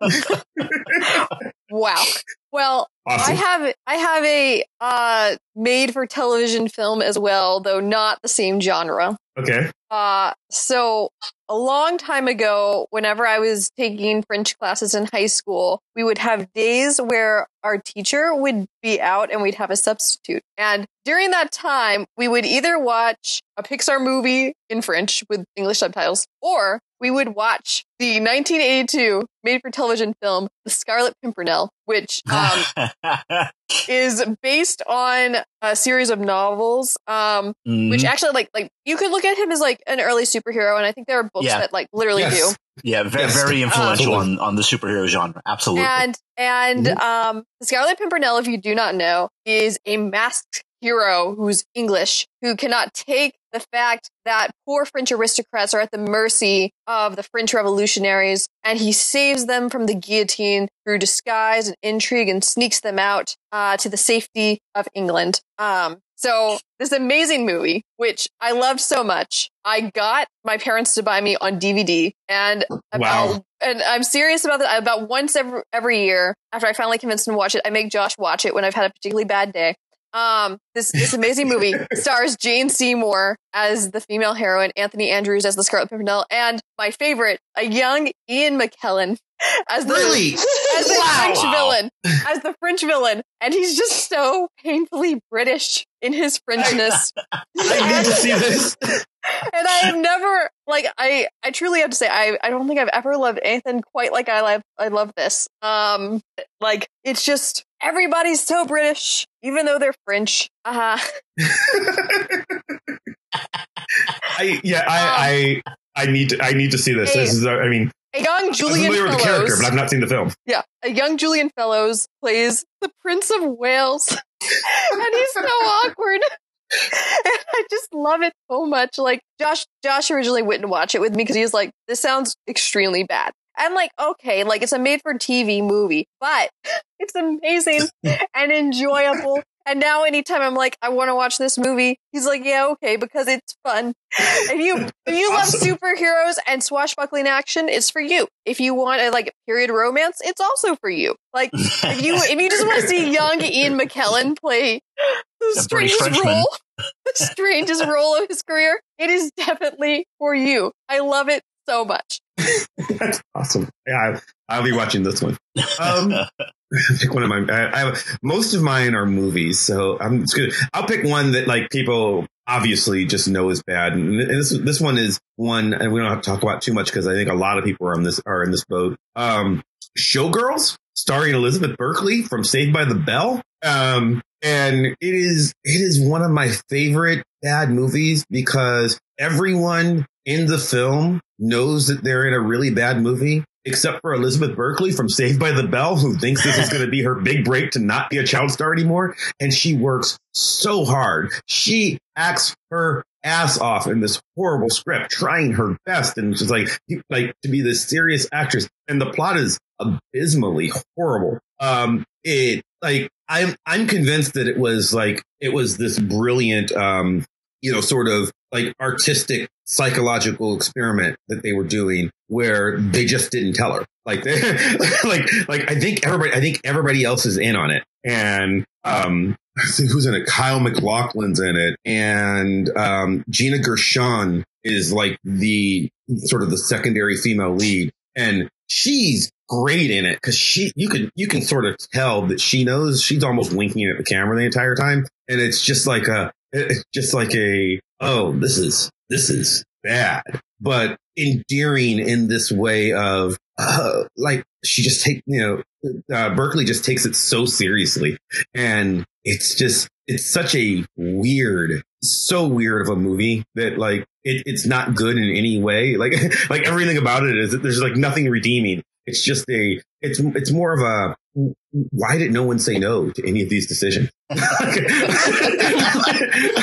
Wow. Well, I have I have a uh, made for television film as well, though not the same genre. Okay. Uh, so a long time ago, whenever I was taking French classes in high school, we would have days where our teacher would be out and we'd have a substitute. And during that time, we would either watch a Pixar movie in French with English subtitles, or we would watch the 1982 made for television film, The Scarlet Pimpernel, which um, is based on a series of novels. Um, Mhm. which actually like like you could look at him as like an early superhero and i think there are books Yeah. that like literally Yes. yeah very, Yes. very influential Absolutely. on, on the superhero genre absolutely and and Mhm. um the scarlet pimpernel if you do not know is a masked hero who's english who cannot take the fact that poor french aristocrats are at the mercy of the french revolutionaries and he saves them from the guillotine through disguise and intrigue and sneaks them out uh, to the safety of england um so this amazing movie, which I loved so much, I got my parents to buy me on DVD, and about Wow. and I'm serious about that. About once every every year, after I finally convinced him to watch it, I make Josh watch it when I've had a particularly bad day. Um, this this amazing movie stars Jane Seymour as the female heroine, Anthony Andrews as the Scarlet Pimpernel, and my favorite, a young Ian McKellen as the Really? as the Wow. French villain, as the French villain, and he's just so painfully British in his Frenchness. I need to see this. and I have never like I I truly have to say I I don't think I've ever loved anything quite like I love I love this. Um like it's just everybody's so British even though they're French. Uh huh. I yeah, I I I need to I need to see this. This is uh, I mean, a young I'm Julian familiar with the character, but I've not seen the film. yeah, a young Julian Fellowes plays the Prince of Wales. and he's so awkward. And I just love it so much. Like Josh, Josh originally went and watched it with me because he was like, "This sounds extremely bad." I'm like, okay, like it's a made-for-TV movie, but it's amazing and enjoyable And now anytime I'm like, I want to watch this movie, he's like, yeah, okay, because it's fun. If you if you love superheroes and swashbuckling action, it's for you. If you want a like period romance, it's also for you. Like if you if you just want to see young Ian McKellen play the British strangest role, the strangest role of his career, it is definitely for you. I love it so much. That's awesome. Yeah, I'll be watching this one. Um, pick one of my. I, I most of mine are movies, so I'm just gonna. I'll pick one that like people obviously just know is bad, and this this one is one, and we don't have to talk about too much because I think a lot of people are on this are in this boat. Um, Showgirls, starring Elizabeth Berkley from Saved by the Bell. Um, and it is it is one of my favorite bad movies because everyone in the film knows that they're in a really bad movie except for Elizabeth Berkley from Saved by the Bell, who thinks this is going to be her big break to not be a child star anymore. And she works so hard. She acts her ass off in this horrible script, trying her best. And she's like, like to be this serious actress. And the plot is abysmally horrible. Um, it like, I'm, I'm convinced that it was like, it was this brilliant, um, you know, sort of like artistic psychological experiment that they were doing where they just didn't tell her. Like, they, like, like I think everybody, I think everybody else is in on it. And, um, think who's in it? Kyle MacLachlan's in it. And, um, Gina Gershon is like the sort of the secondary female lead. And she's great in it because she, you can, you can sort of tell that she knows she's almost winking at the camera the entire time. And it's just like a, it's just like a, oh, this is, this is bad, but endearing in this way of, uh, like she just take, you know, uh, Berkley just takes it so seriously. And it's just, it's such a weird, so weird of a movie that like, it, it's not good in any way. Like, like everything about it is there's like nothing redeeming. It's just a, it's, it's more of a, why did no one say no to any of these decisions? like,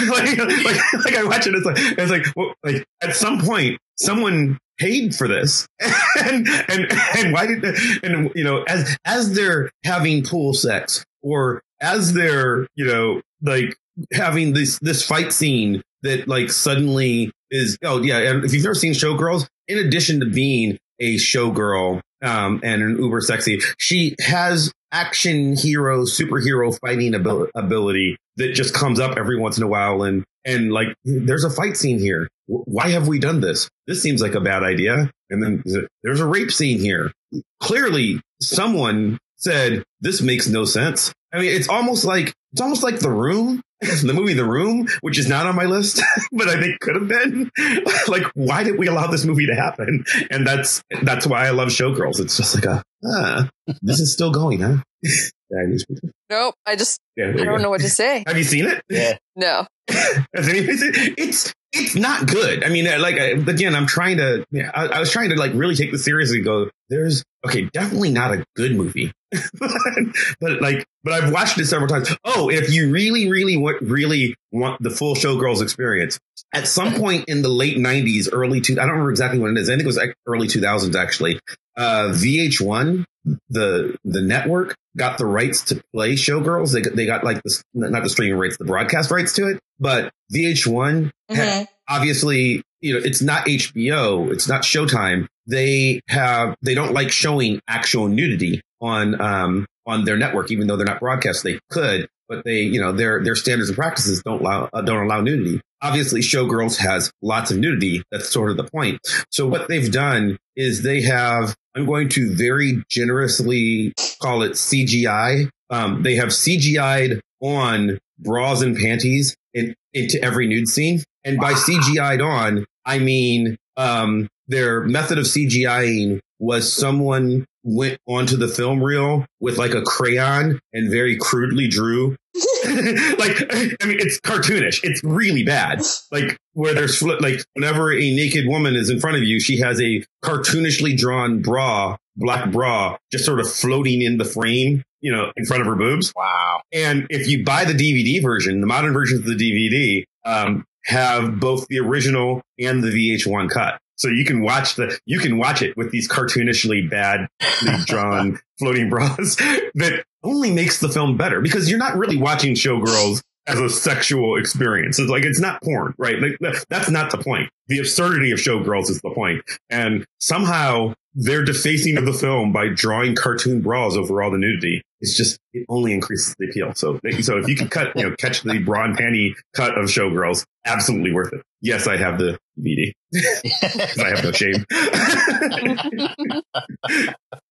like, like I watch it, it's like, it's like, well, like at some point, someone paid for this and, and, and why did, and, you know, as, as they're having pool sex or as they're, you know, like having this, this fight scene that like suddenly is, oh yeah. And if you've never seen Showgirls, in addition to being a showgirl, um, and an uber sexy, she has action hero, superhero fighting abil- ability that just comes up every once in a while. And, and like, there's a fight scene here. Why have we done this? This seems like a bad idea. And then there's a rape scene here. Clearly someone said, this makes no sense. I mean, it's almost like, it's almost like the room, the movie The Room, which is not on my list, but I think could have been. like, why did we allow this movie to happen? And that's, that's why I love Showgirls. It's just like a, ah, this is still going, huh? Yeah, I newspaper. Nope. I just Yeah, I don't go. know what to say. Have you seen it? yeah. No. Has anybody seen it? It's it's not good. I mean, uh, like again, I'm trying to. Yeah, I, I was trying to like really take this seriously. and Go, there's okay, definitely not a good movie, but like, but I've watched it several times. Oh, if you really, really want, really want the full Showgirls experience, at some point in the late '90s, early two, I don't remember exactly when it is. I think it was early 2000s actually. Uh, VH1, the the network got the rights to play Showgirls. They got, they got like the not the streaming rights, the broadcast rights to it. But VH1 had- Mhm. obviously, you know, it's not HBO, it's not Showtime. They have they don't like showing actual nudity on um on their network, even though they're not broadcast. They could, but they, you know, their their standards and practices don't allow uh, don't allow nudity. Obviously, Showgirls has lots of nudity. That's sort of the point. So what they've done is they have. I'm going to very generously call it CGI. Um, they have CGI'd on bras and panties in, into every nude scene. And by CGI'd on, I mean, um, their method of CGIing was someone went onto the film reel with like a crayon and very crudely drew. like, I mean, it's cartoonish. It's really bad. Like where there's like whenever a naked woman is in front of you, she has a cartoonishly drawn bra, black bra, just sort of floating in the frame, you know, in front of her boobs. Wow. And if you buy the DVD version, the modern versions of the DVD um, have both the original and the VH1 cut. So you can watch the you can watch it with these cartoonishly badly drawn floating bras that only makes the film better because you're not really watching Showgirls as a sexual experience. It's like it's not porn, right? Like, that's not the point. The absurdity of Showgirls is the point, and somehow their defacing of the film by drawing cartoon bras over all the nudity is just it only increases the appeal. So, so if you can cut, you know, catch the bra and panty cut of Showgirls, absolutely worth it. Yes, I have the DVD because I have no shame.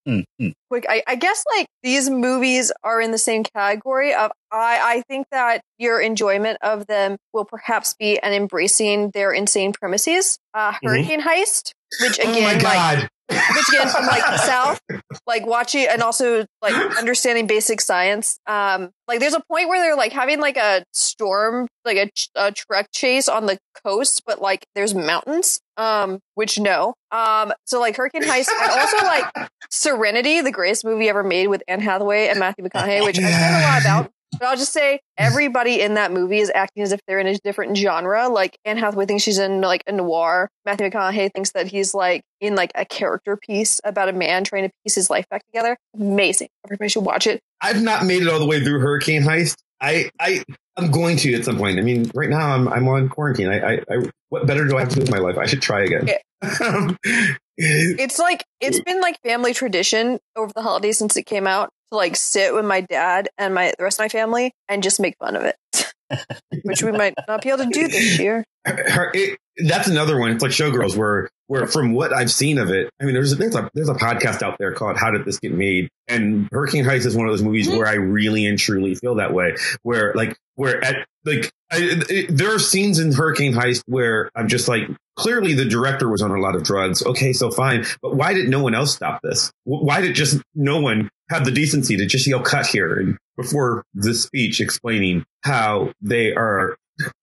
Mm, mm. quick I, I guess like these movies are in the same category of I, I think that your enjoyment of them will perhaps be an embracing their insane premises uh hurricane heist which again oh my like god! which again from like the south like watching and also like understanding basic science um like there's a point where they're like having like a storm like a, a truck chase on the coast but like there's mountains um which no um so like hurricane heist and also like serenity the greatest movie ever made with anne hathaway and matthew mcconaughey which i don't know a lot about but I'll just say everybody in that movie is acting as if they're in a different genre. Like Anne Hathaway thinks she's in like a noir. Matthew McConaughey thinks that he's like in like a character piece about a man trying to piece his life back together. Amazing. Everybody should watch it. I've not made it all the way through Hurricane Heist. I, I, I'm going to at some point. I mean, right now I'm, I'm on quarantine. I, I, I what better do I have to do with my life? I should try again. Um, It's like it's been like family tradition over the holidays since it came out to like sit with my dad and my the rest of my family and just make fun of it. Which we might not be able to do this year. it, that's another one. It's like Showgirls, where where from what I've seen of it, I mean, there's there's a there's a podcast out there called How Did This Get Made, and Hurricane Heist is one of those movies Mhm. where I really and truly feel that way. Where like where at like I, it, there are scenes in Hurricane Heist where I'm just like, clearly the director was on a lot of drugs. Okay, so fine, but why did no one else stop this? Why did just no one have the decency to just yell cut here and before the speech explaining how they are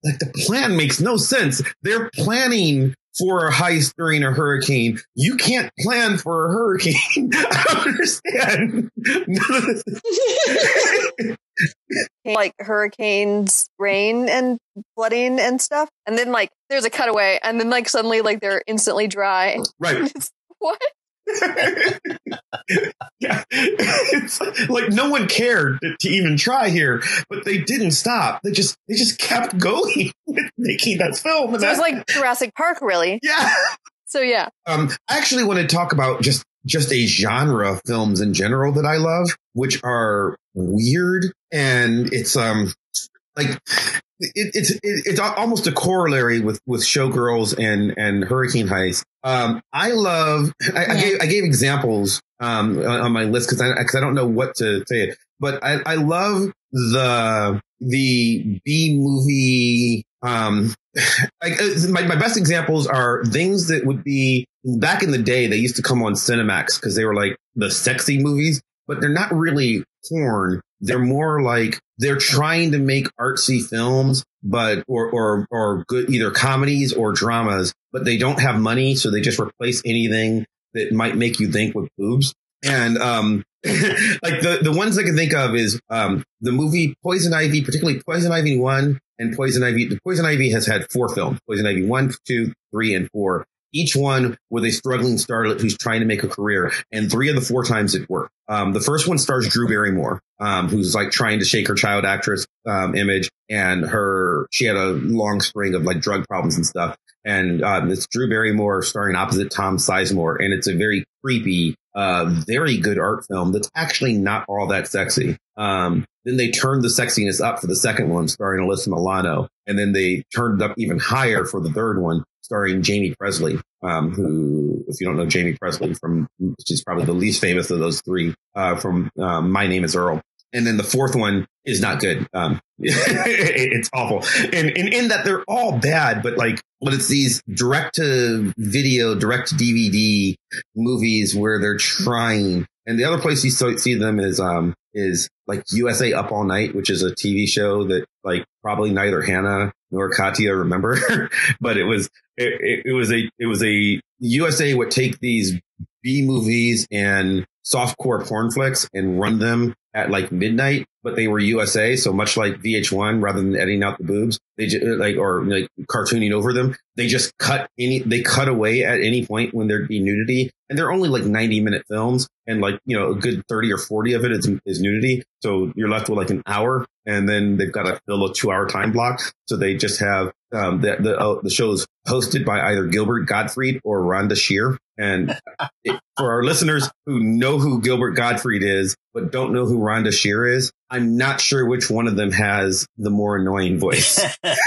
like the plan makes no sense. They're planning for a heist during a hurricane. You can't plan for a hurricane. I don't understand. Like hurricanes, rain and flooding and stuff. And then like there's a cutaway and then like suddenly like they're instantly dry. right. What? yeah. It's like no one cared to, to even try here, but they didn't stop. They just they just kept going with making that film. And So it was like Jurassic Park really. yeah. So yeah. Um, I actually want to talk about just just a genre of films in general that I love, which are weird and it's um like it, it's it, it's almost a corollary with with Showgirls and and Hurricane Heist. Um, I love I, I gave I gave examples um on on my list because I because I don't know what to say it, but I I love the the B movie um uh, my, my best examples are things that would be back in the day they used to come on cinemax because they were like the sexy movies but they're not really porn they're more like they're trying to make artsy films but or or or good either comedies or dramas but they don't have money so they just replace anything that might make you think with boobs and um like the the ones I can think of is um the movie Poison Ivy, particularly Poison Ivy one and Poison Ivy. The Poison Ivy has had four films: Poison Ivy one, two, three, and four. Each one with a struggling starlet who's trying to make a career, and three of the four times it worked. Um, the first one stars Drew Barrymore, um, who's like trying to shake her child actress um, image, and her she had a long string of like drug problems and stuff. And um, it's Drew Barrymore starring opposite Tom Sizemore, and it's a very creepy, uh, very good art film that's actually not all that sexy. Um, then they turned the sexiness up for the second one, starring Alyssa Milano, and then they turned it up even higher for the third one, starring Jaime Pressly, um, who, if you don't know Jaime Pressly from, she's probably the least famous of those three, uh, from um, My Name Is Earl. And then the fourth one is not good. Um, it's awful. And, and in that they're all bad, but like, but it's these direct to video, direct to DVD movies where they're trying. And the other place you see them is, um, is like USA Up All Night, which is a TV show that like probably neither Hannah nor Katya remember, but it was, it, it, was a, it was a USA would take these B movies and softcore porn flicks and run them at like midnight, but they were USA. So much like VH1, rather than editing out the boobs, they just like, or like cartooning over them, they just cut any, they cut away at any point when there'd be nudity. And they're only like 90 minute films and like, you know, a good 30 or 40 of it is, is nudity. So you're left with like an hour and then they've got to fill a two hour time block. So they just have, um, the, the, uh, the show is hosted by either Gilbert Gottfried or Rhonda Shear. And it, for our listeners who know who Gilbert Gottfried is, but don't know who Rhonda Shear is, I'm not sure which one of them has the more annoying voice. and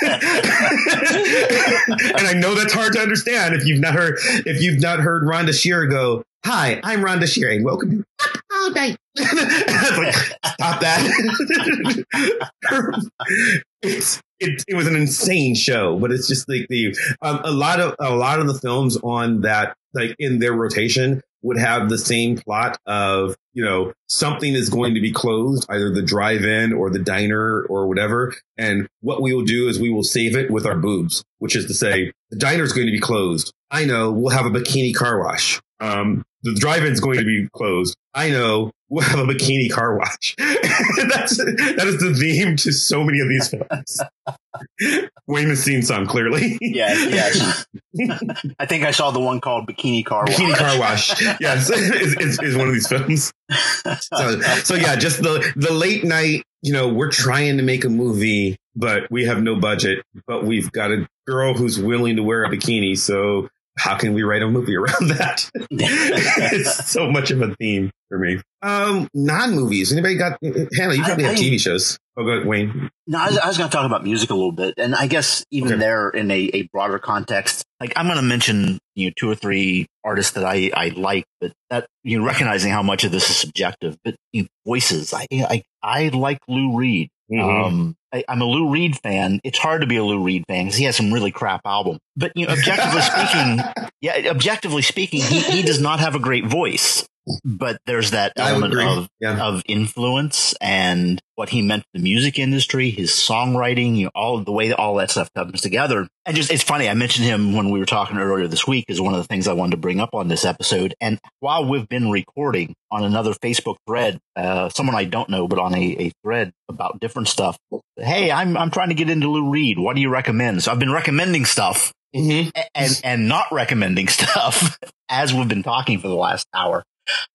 I know that's hard to understand if you've not heard if you've not heard Rhonda Shear go, "Hi, I'm Rhonda Shear, and welcome to All Night." stop that! it's it, it was an insane show, but it's just like the um, a lot of a lot of the films on that like in their rotation would have the same plot of you know something is going to be closed, either the drive-in or the diner or whatever, and what we will do is we will save it with our boobs, which is to say the diner is going to be closed. I know we'll have a bikini car wash. Um, the drive-in is going to be closed. I know we'll have a bikini car wash. That's that is the theme to so many of these films. Wayne has seen some clearly. Yes, yes. I think I saw the one called Bikini Car Wash. Bikini Car Wash. Yes, is, is, is one of these films. So, so yeah, just the the late night. You know, we're trying to make a movie, but we have no budget. But we've got a girl who's willing to wear a bikini. So how can we write a movie around that? it's so much of a theme for me. Um, non movies. Anybody got Hannah? You probably I- have I- TV shows. Oh, go ahead, Wayne. No, I was, I was going to talk about music a little bit, and I guess even Okay. there in a, a broader context, like I'm going to mention you know two or three artists that I, I like, but that you know recognizing how much of this is subjective, but you know, voices, I I I like Lou Reed. Um, I, I'm a Lou Reed fan. It's hard to be a Lou Reed fan because he has some really crap album. But you know, objectively speaking, yeah, objectively speaking, he, he does not have a great voice. But there's that I element of Yeah. of influence and what he meant to the music industry, his songwriting, you know, all the way that all that stuff comes together. And just, it's funny. I mentioned him when we were talking earlier this week is one of the things I wanted to bring up on this episode. And while we've been recording on another Facebook thread, uh, someone I don't know, but on a, a thread about different stuff. Hey, I'm, I'm trying to get into Lou Reed. What do you recommend? So I've been recommending stuff Mhm. and, and not recommending stuff as we've been talking for the last hour.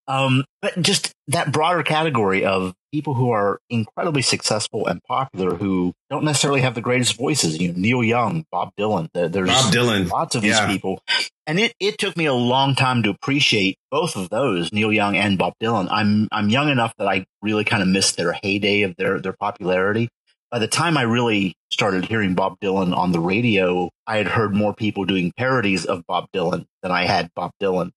Um, but just that broader category of people who are incredibly successful and popular who don't necessarily have the greatest voices. You know, Neil Young, Bob Dylan. There's Bob Dylan. lots of Yeah. these people. And it, it took me a long time to appreciate both of those, Neil Young and Bob Dylan. I'm I'm young enough that I really kind of missed their heyday of their their popularity. By the time I really started hearing Bob Dylan on the radio, I had heard more people doing parodies of Bob Dylan than I had Bob Dylan.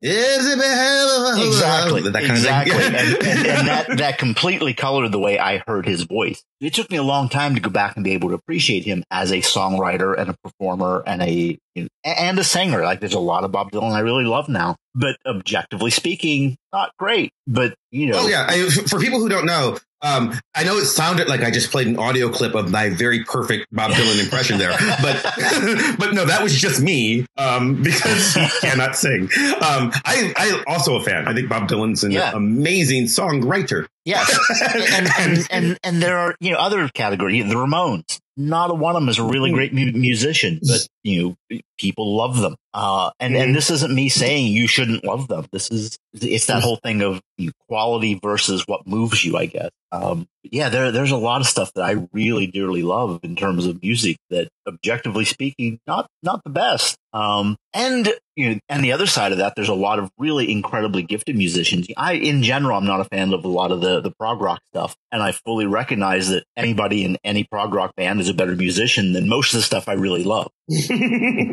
Exactly. That kind exactly. of thing. and, and, and that, that completely colored the way I heard his voice. It took me a long time to go back and be able to appreciate him as a songwriter and a performer and a, and a singer. Like there's a lot of Bob Dylan I really love now, but objectively speaking, not great, but you know. Oh yeah, I, for people who don't know, um, I know it sounded like I just played an audio clip of my very perfect Bob Dylan impression there, but but no, that was just me um, because he cannot sing. Um, I I also a fan. I think Bob Dylan's an Yeah. amazing songwriter. Yes. and, and, and, and there are, you know, other categories, the Ramones. Not a one of them is a really great mu- musician, but you know, people love them. Uh, and, and this isn't me saying you shouldn't love them. This is, it's that whole thing of you know, quality versus what moves you, I guess. Um, yeah, there, there's a lot of stuff that I really dearly love in terms of music that objectively speaking, not, not the best. Um, and, you know, and the other side of that, there's a lot of really incredibly gifted musicians. I, in general, I'm not a fan of a lot of the, the prog rock stuff. And I fully recognize that anybody in any prog rock band is a better musician than most of the stuff I really love.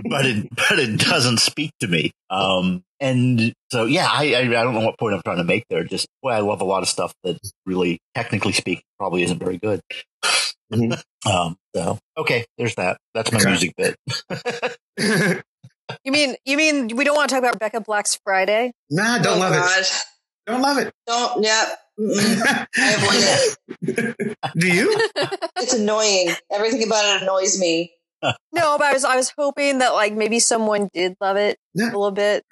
but it, but it doesn't speak to me. Um, and so, yeah, I, I, I don't know what point I'm trying to make there. Just, boy, I love a lot of stuff that really, technically speaking, probably isn't very good. Mhm. Um, so, okay, there's that. That's my Okay. music bit. You mean you mean we don't want to talk about Rebecca Black's Friday? nah, don't oh, love it. Don't love it. Don't. Yeah. I avoid it. Do you? It's annoying. Everything about it annoys me. No, but I was I was hoping that like maybe someone did love it a little bit.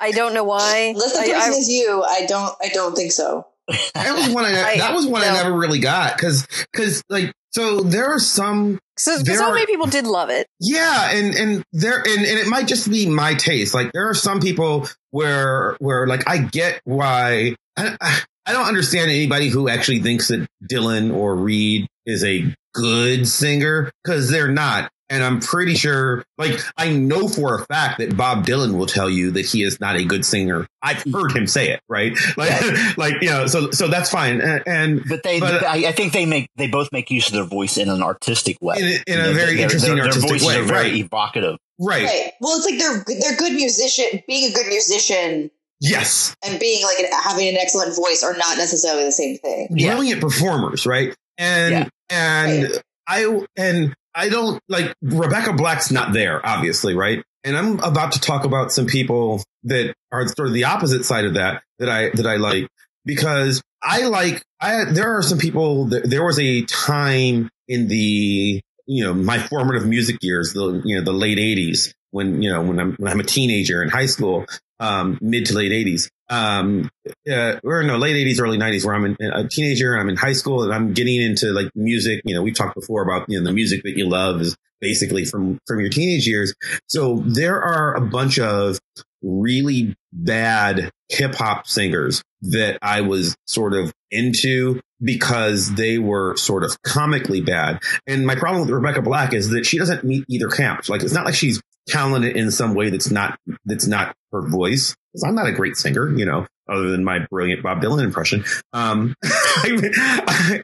I don't know why. Unless the I- I- is you, I don't. I don't think so. That was one I, I- that was one I never really got because because like so there are some So, There so are- many people did love it. yeah and and there and, and it might just be my taste like there are some people where where like I get why I, I- I don't understand anybody who actually thinks that Dylan or Reed is a good singer because they're not. And I'm pretty sure, like, I know for a fact that Bob Dylan will tell you that he is not a good singer. I've heard him say it, right? Like, like, you know, so, so that's fine. And, and But they, But, uh, I, I think they make they both make use of their voice in an artistic way. In a- in a know, very their- interesting their, artistic their voices way, are very right. evocative. right. Right. Well, it's like they're they're good musician. Being a good musician Yes. and being like an, having an excellent voice are not necessarily the same thing. Yeah. Brilliant performers, right? And, Yeah. and I, and I don't like Rebecca Black's not there, obviously, right? And I'm about to talk about some people that are sort of the opposite side of that that I that I like because I like I there are some people that there was a time in the you know my formative music years the you know the late 80s when you know when I'm when I'm a teenager in high school um mid to late 80s um uh, or no late 80s early 90s where I'm in, a teenager I'm in high school and I'm getting into like music you know we've talked before about you know the music that you love is basically from from your teenage years so there are a bunch of really bad hip hop singers that I was sort of into because they were sort of comically bad. And my problem with Rebecca Black is that she doesn't meet either camp. Like it's not like she's talented in some way that's not that's not her voice. 'Cause I'm not a great singer, you know, other than my brilliant Bob Dylan impression. Um,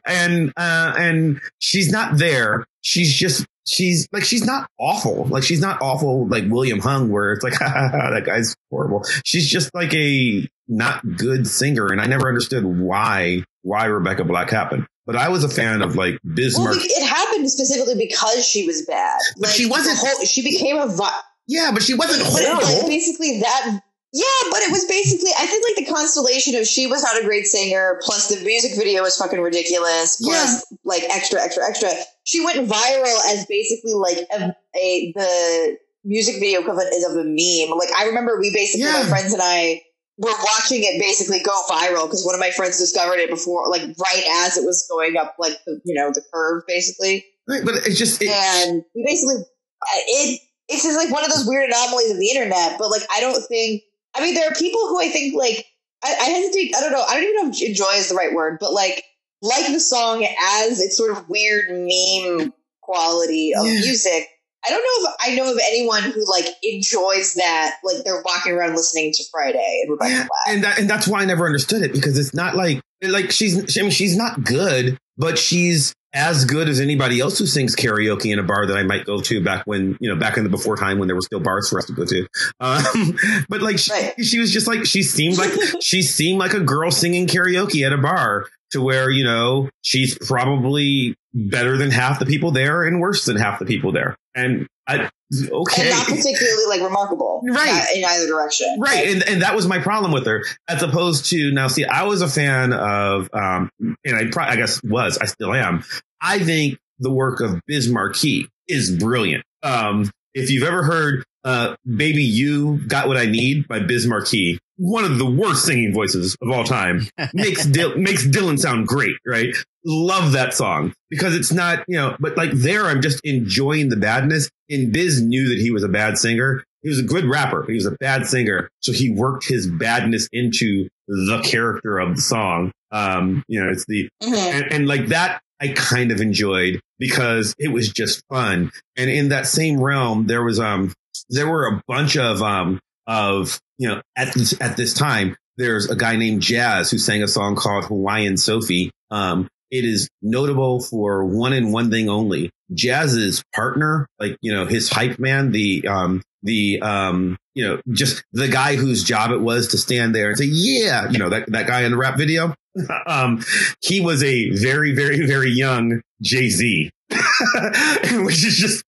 and uh, and she's not there. She's just she's like she's not awful. Like she's not awful like William Hung, where it's like that guy's horrible. She's just like a not good singer, and I never understood why why Rebecca Black happened. But I was a fan of like Well, Biz Markie. be- it happened specifically because she was bad. But she wasn't- whole, she became a. Vi- yeah, but she wasn't but it, like, horrible. basically that. Yeah, but it was basically. I think like the constellation of she was not a great singer, plus the music video was fucking ridiculous, plus like extra, extra, extra. She went viral as basically like a, a the music video equivalent is of a meme. Like I remember we basically Yeah. my friends and I were watching it basically go viral because one of my friends discovered it before, like right as it was going up, like the you know the curve basically Right, but it's just it, and we basically it it's just like one of those weird anomalies of the internet but like i don't think i mean there are people who i think like i, I hesitate i don't know i don't even know if enjoy is the right word but like like the song as its sort of weird meme quality of Yeah. music i don't know if i know of anyone who like enjoys that like they're walking around listening to friday and rebecca black and that, and that's why I never understood it because it's not like like she's I mean she's not good, but she's as good as anybody else who sings karaoke in a bar that I might go to back when you know back in the before time when there were still bars for us to go to. Um, but like she, Right. she was just like she seemed like she seemed like a girl singing karaoke at a bar to where you know she's probably better than half the people there and worse than half the people there. And I okay. and not particularly like remarkable Right. in either direction Right, and and that was my problem with her, as opposed to now. See, I was a fan of, um, and I, pro- I guess was, I still am. I think the work of Biz Markie is brilliant. Um, if you've ever heard uh, "Baby You Got What I Need" by Biz Markie, one of the worst singing voices of all time, makes Dil- makes Dylan sound great. Right, love that song because it's not you know, but like there, I'm just enjoying the badness. And Biz knew that he was a bad singer. He was a good rapper, he was a bad singer. So he worked his badness into the character of the song. Um, you know, it's the Mhm. and, and like that I kind of enjoyed because it was just fun. And in that same realm, there was um there were a bunch of um of you know at this at this time there's a guy named Jaz who sang a song called Hawaiian Sophie. Um, it is notable for one and one thing only. Jaz's partner, like you know his hype man, the um the um you know just the guy whose job it was to stand there and say yeah, you know that that guy in the rap video. um, he was a very, very, very young Jay Z, which is just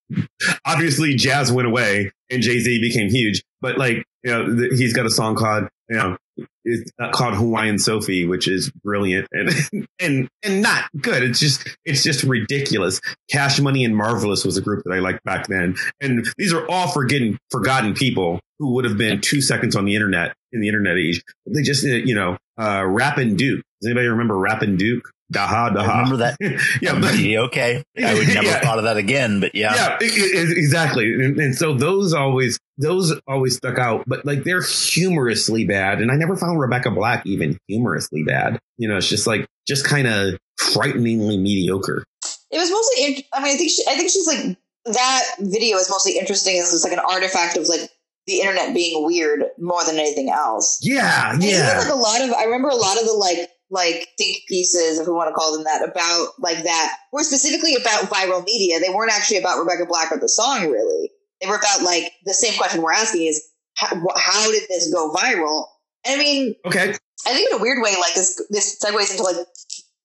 obviously Jaz went away and Jay Z became huge. But like, you know, th- he's got a song called, you know, it's called Hawaiian Sophie, which is brilliant and and and not good. It's just it's just ridiculous. Cash Money and Marvelous was a group that I liked back then, and these are all forgetting forgotten people who would have been two seconds on the internet in the internet age. They just uh, you know uh, Rappin' Duke Does anybody remember Rappin' Duke? Daha, daha. I remember that. yeah, but, okay. I would never Yeah. thought of that again, but yeah. yeah, i- i- exactly. And, and so those always, those always stuck out, but like they're humorously bad. And I never found Rebecca Black even humorously bad. You know, it's just like, just kind of frighteningly mediocre. It was mostly. In, I mean, I think she, I think she's like that video is mostly interesting as just like an artifact of like the internet being weird more than anything else. Yeah, And yeah. like a lot of I remember a lot of the like like think pieces, if we want to call them that, about like that were specifically about viral media. They weren't actually about Rebecca Black or the song really. They were about like the same question we're asking is how, how did this go viral? And I mean, Okay. I think in a weird way, like this this segues into like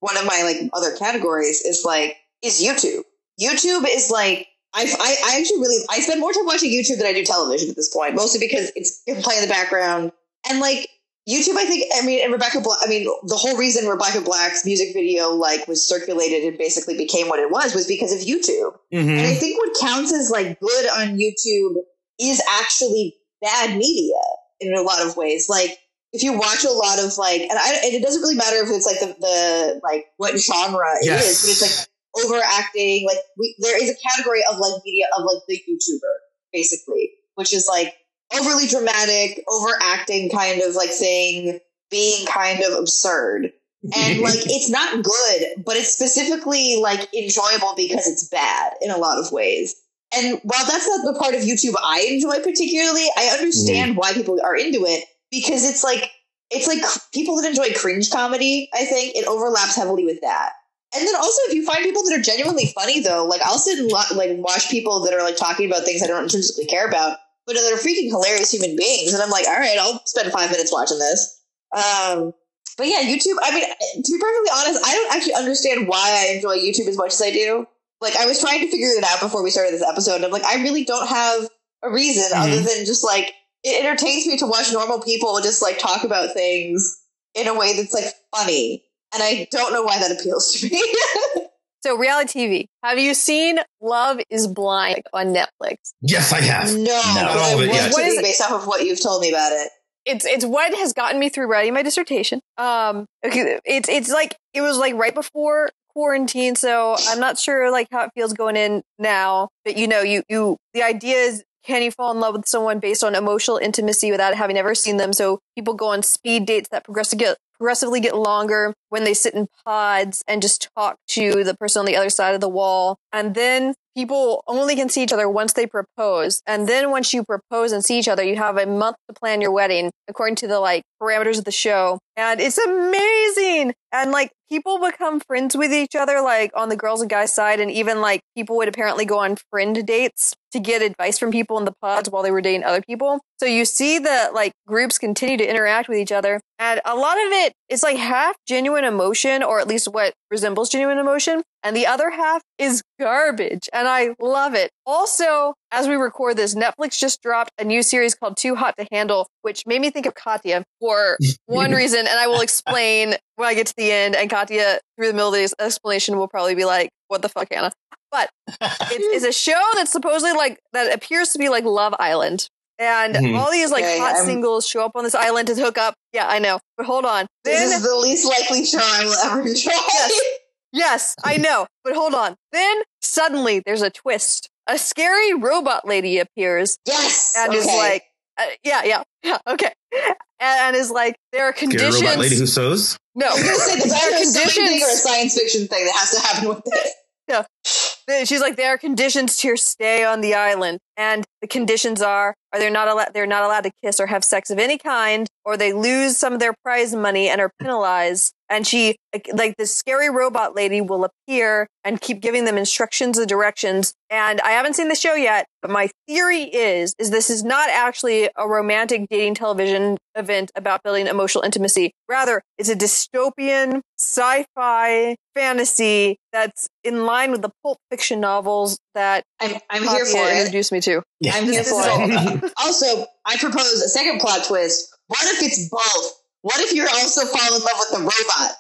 one of my like other categories is like is YouTube. YouTube is like I, I I actually really I spend more time watching YouTube than I do television at this point, mostly because it's you can play in the background and like YouTube. I think I mean and Rebecca Black. I mean the whole reason Rebecca Black's music video like was circulated and basically became what it was was because of YouTube. And Mhm. I think what counts as like good on YouTube is actually bad media in a lot of ways. Like if you watch a lot of like, and, I, and it doesn't really matter if it's like the, the like what genre it Yes. is, but it's like overacting. Like we, there is a category of like media of like the YouTuber basically, which is like overly dramatic, overacting kind of like thing, being kind of absurd and like it's not good, but it's specifically like enjoyable because it's bad in a lot of ways. And while that's not the part of YouTube I enjoy particularly, I understand mm-hmm. why people are into it because it's like it's like people that enjoy cringe comedy. I think it overlaps heavily with that. And then also, if you find people that are genuinely funny, though, like I'll sit and lo- like watch people that are like talking about things I don't intrinsically care about, but they're freaking hilarious human beings, and I'm like, all right, I'll spend five minutes watching this. Um, but yeah, YouTube. I mean, to be perfectly honest, I don't actually understand why I enjoy YouTube as much as I do. Like, I was trying to figure it out before we started this episode. And I'm like, I really don't have a reason other than just like it entertains me to watch normal people just like talk about things in a way that's like funny. And I don't know why that appeals to me. So reality TV. Have you seen Love Is Blind on Netflix? Yes, I have. no, No. I All of it, want yeah. to What is it? based off of what you've told me about it. It's it's what has gotten me through writing my dissertation. Um, okay, it's it's like it was like right before quarantine, so I'm not sure like how it feels going in now. But you know, you you the idea is can you fall in love with someone based on emotional intimacy without having ever seen them? So people go on speed dates that progressively get progressively get longer when they sit in pods and just talk to the person on the other side of the wall. And then people only can see each other once they propose. And then once you propose and see each other, you have a month to plan your wedding according to the like parameters of the show. And it's amazing. And like people become friends with each other, like on the girls and guys side. And even like people would apparently go on friend dates to get advice from people in the pods while they were dating other people. So you see that like groups continue to interact with each other. And a lot of it is like half genuine emotion, or at least what resembles genuine emotion. And the other half is garbage. And I love it. Also, as we record this, Netflix just dropped a new series called Too Hot to Handle, which made me think of Katya for one reason. And I will explain when I get to the end. And Katya, through the middle of this explanation, will probably be like, what the fuck, Hannah? But it's, it's a show that's supposedly like, that appears to be like Love Island. And Mhm. all these like Okay, hot I'm- singles show up on this island to hook up. Yeah, I know. But hold on. This Then is the least likely show I will ever enjoy. Yes. Yes, I know. But hold on. Then suddenly there's a twist. A scary robot lady appears Yes. and is like, uh, yeah, yeah, yeah, okay. And, and is like, there are Scary conditions. robot lady who sews. no, I was gonna say, there are have a sewing thing or a science fiction thing that has to happen with it? She's like, there are conditions to your stay on the island, and the conditions are: are they not allowed? They're not allowed to kiss or have sex of any kind, or they lose some of their prize money and are penalized. And she, like, this scary robot lady, will appear and keep giving them instructions and directions. And I haven't seen the show yet, but my theory is is this is not actually a romantic dating television event about building emotional intimacy. Rather, it's a dystopian sci-fi fantasy that's in line with the pulp fiction novels that I'm, I'm here for it. introduced me to. Yeah. I'm here This for it. also, I propose a second plot twist. What if it's both? What if you're also fall in love with the robot?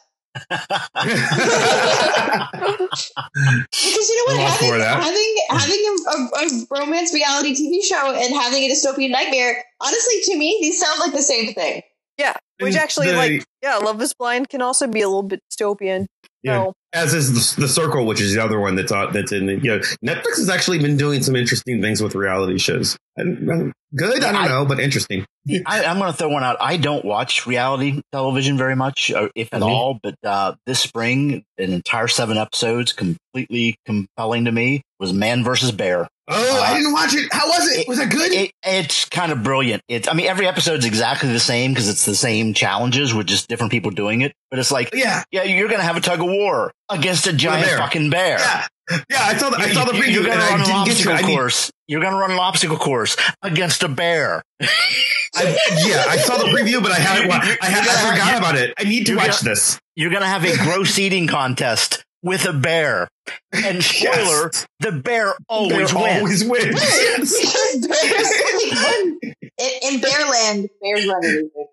Because you know what, all having having having a, a, a romance reality TV show and having a dystopian nightmare, honestly, to me, these sound like the same thing. Yeah, which actually, the- like, yeah, Love is Blind can also be a little bit dystopian. Yeah. So As is the, the Circle, which is the other one that's on, that's in the. You know, Netflix has actually been doing some interesting things with reality shows. And, and good, I don't I- know, but interesting. I, I'm going to throw one out. I don't watch reality television very much, or if at Me? all. But uh, this spring, an entire seven episodes, completely compelling to me, was Man versus Bear. Oh, Uh, I didn't watch it. How was it? it Was it good? It, it's kind of brilliant. It's, I mean, every episode's exactly the same because it's the same challenges with just different people doing it. But it's like, yeah, yeah, you're going to have a tug of war against a giant bear. fucking bear. yeah, yeah. I saw the I saw the You- preview You're I run an didn't get to obstacle need- course. You're to run an obstacle course against a bear. I, yeah, I saw the preview, but I haven't. wa- I, I forgot about it. I need to watch gonna- this. You're going to have a gross eating contest with a bear. And spoiler, the bear always Bear wins. Always wins. Because bears in, in Bearland, bears run everything.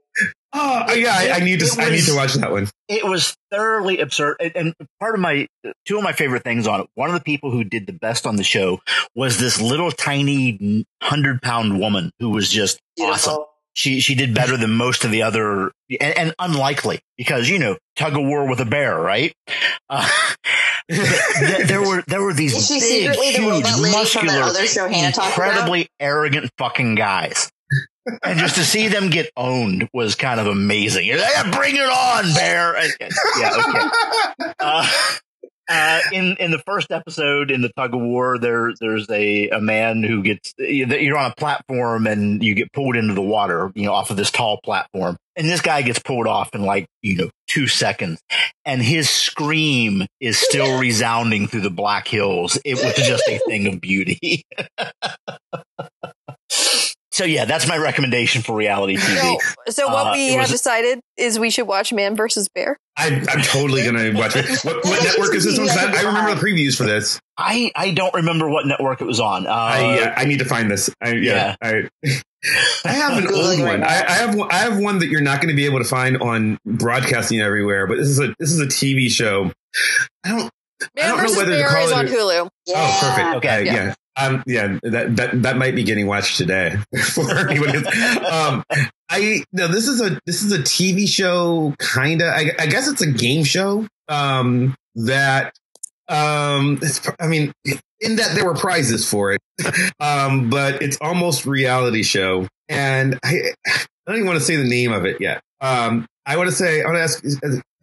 Oh yeah, I, I need to. It I need to watch that one. it was thoroughly absurd. And- And part of my, two of my favorite things on it, one of the people who did the best on the show was this little tiny hundred pound woman who was just awesome. She, she did better than most of the other and, and unlikely because, you know, tug of war with a bear, right? Uh, th- there were, there were these big, huge, robot lady from that muscular, other show Hannah talked about? incredibly arrogant fucking guys. and just to see them get owned was kind of amazing. Like, "Yeah, bring it on, bear. And- yeah, okay. Uh, uh, in in the first episode in the tug of war, there there's a, a man who gets you're on a platform and you get pulled into the water, you know, off of this tall platform, and this guy gets pulled off in like you know two seconds, and his scream is still resounding through the Black Hills. It was just a thing of beauty. so yeah, that's my recommendation for reality TV. So, so what Uh, we have was- decided is we should watch Man versus Bear. I, I'm totally gonna watch it. What, what network is this on? 'Cause I, I remember the previews for this. I I don't remember what network it was on. Uh, I yeah, I need to find this. I, yeah, I I have an old one. I, I have one- I have one that you're not going to be able to find on broadcasting everywhere. But this is a this is a TV show. I don't. I don't know versus whether to Bear call is it on Hulu. Yeah. Oh, perfect. Okay, Uh, yeah. yeah. Um, yeah, that, that, that might be getting watched today for who's, um, I, no, this is a, this is a TV show, kind of, I, I guess it's a game show, um, that, um, it's, I mean, in that there were prizes for it, um, but it's almost reality show. And I, I don't even want to say the name of it yet. Um, I want to say, I want to ask,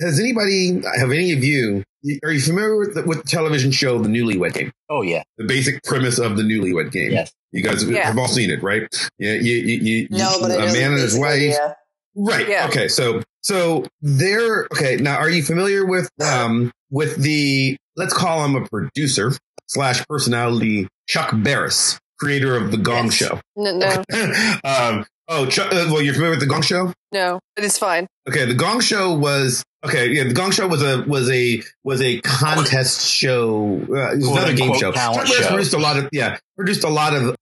has anybody, have any of you, are you familiar with the, with the television show, The Newlywed Game? Oh yeah, the basic premise of the newlywed game. yes. You guys Yeah. have all seen it, right? Yeah, you, you, you, No, but I a know the man and his wife. idea. Right. Yeah. Okay. So, so they're okay. Now, are you familiar with, um, with the, let's call him a producer slash personality, Chuck Barris, creator of the Gong Yes. Show. No, no, um, oh, Chuck, uh, well, you're familiar with the Gong Show? no, but it's fine. Okay, the Gong Show was okay. Yeah, the Gong Show was a was a was a contest show. Uh, it was Quote, another game show. talent Chuck Barris show. produced a lot of yeah produced a lot of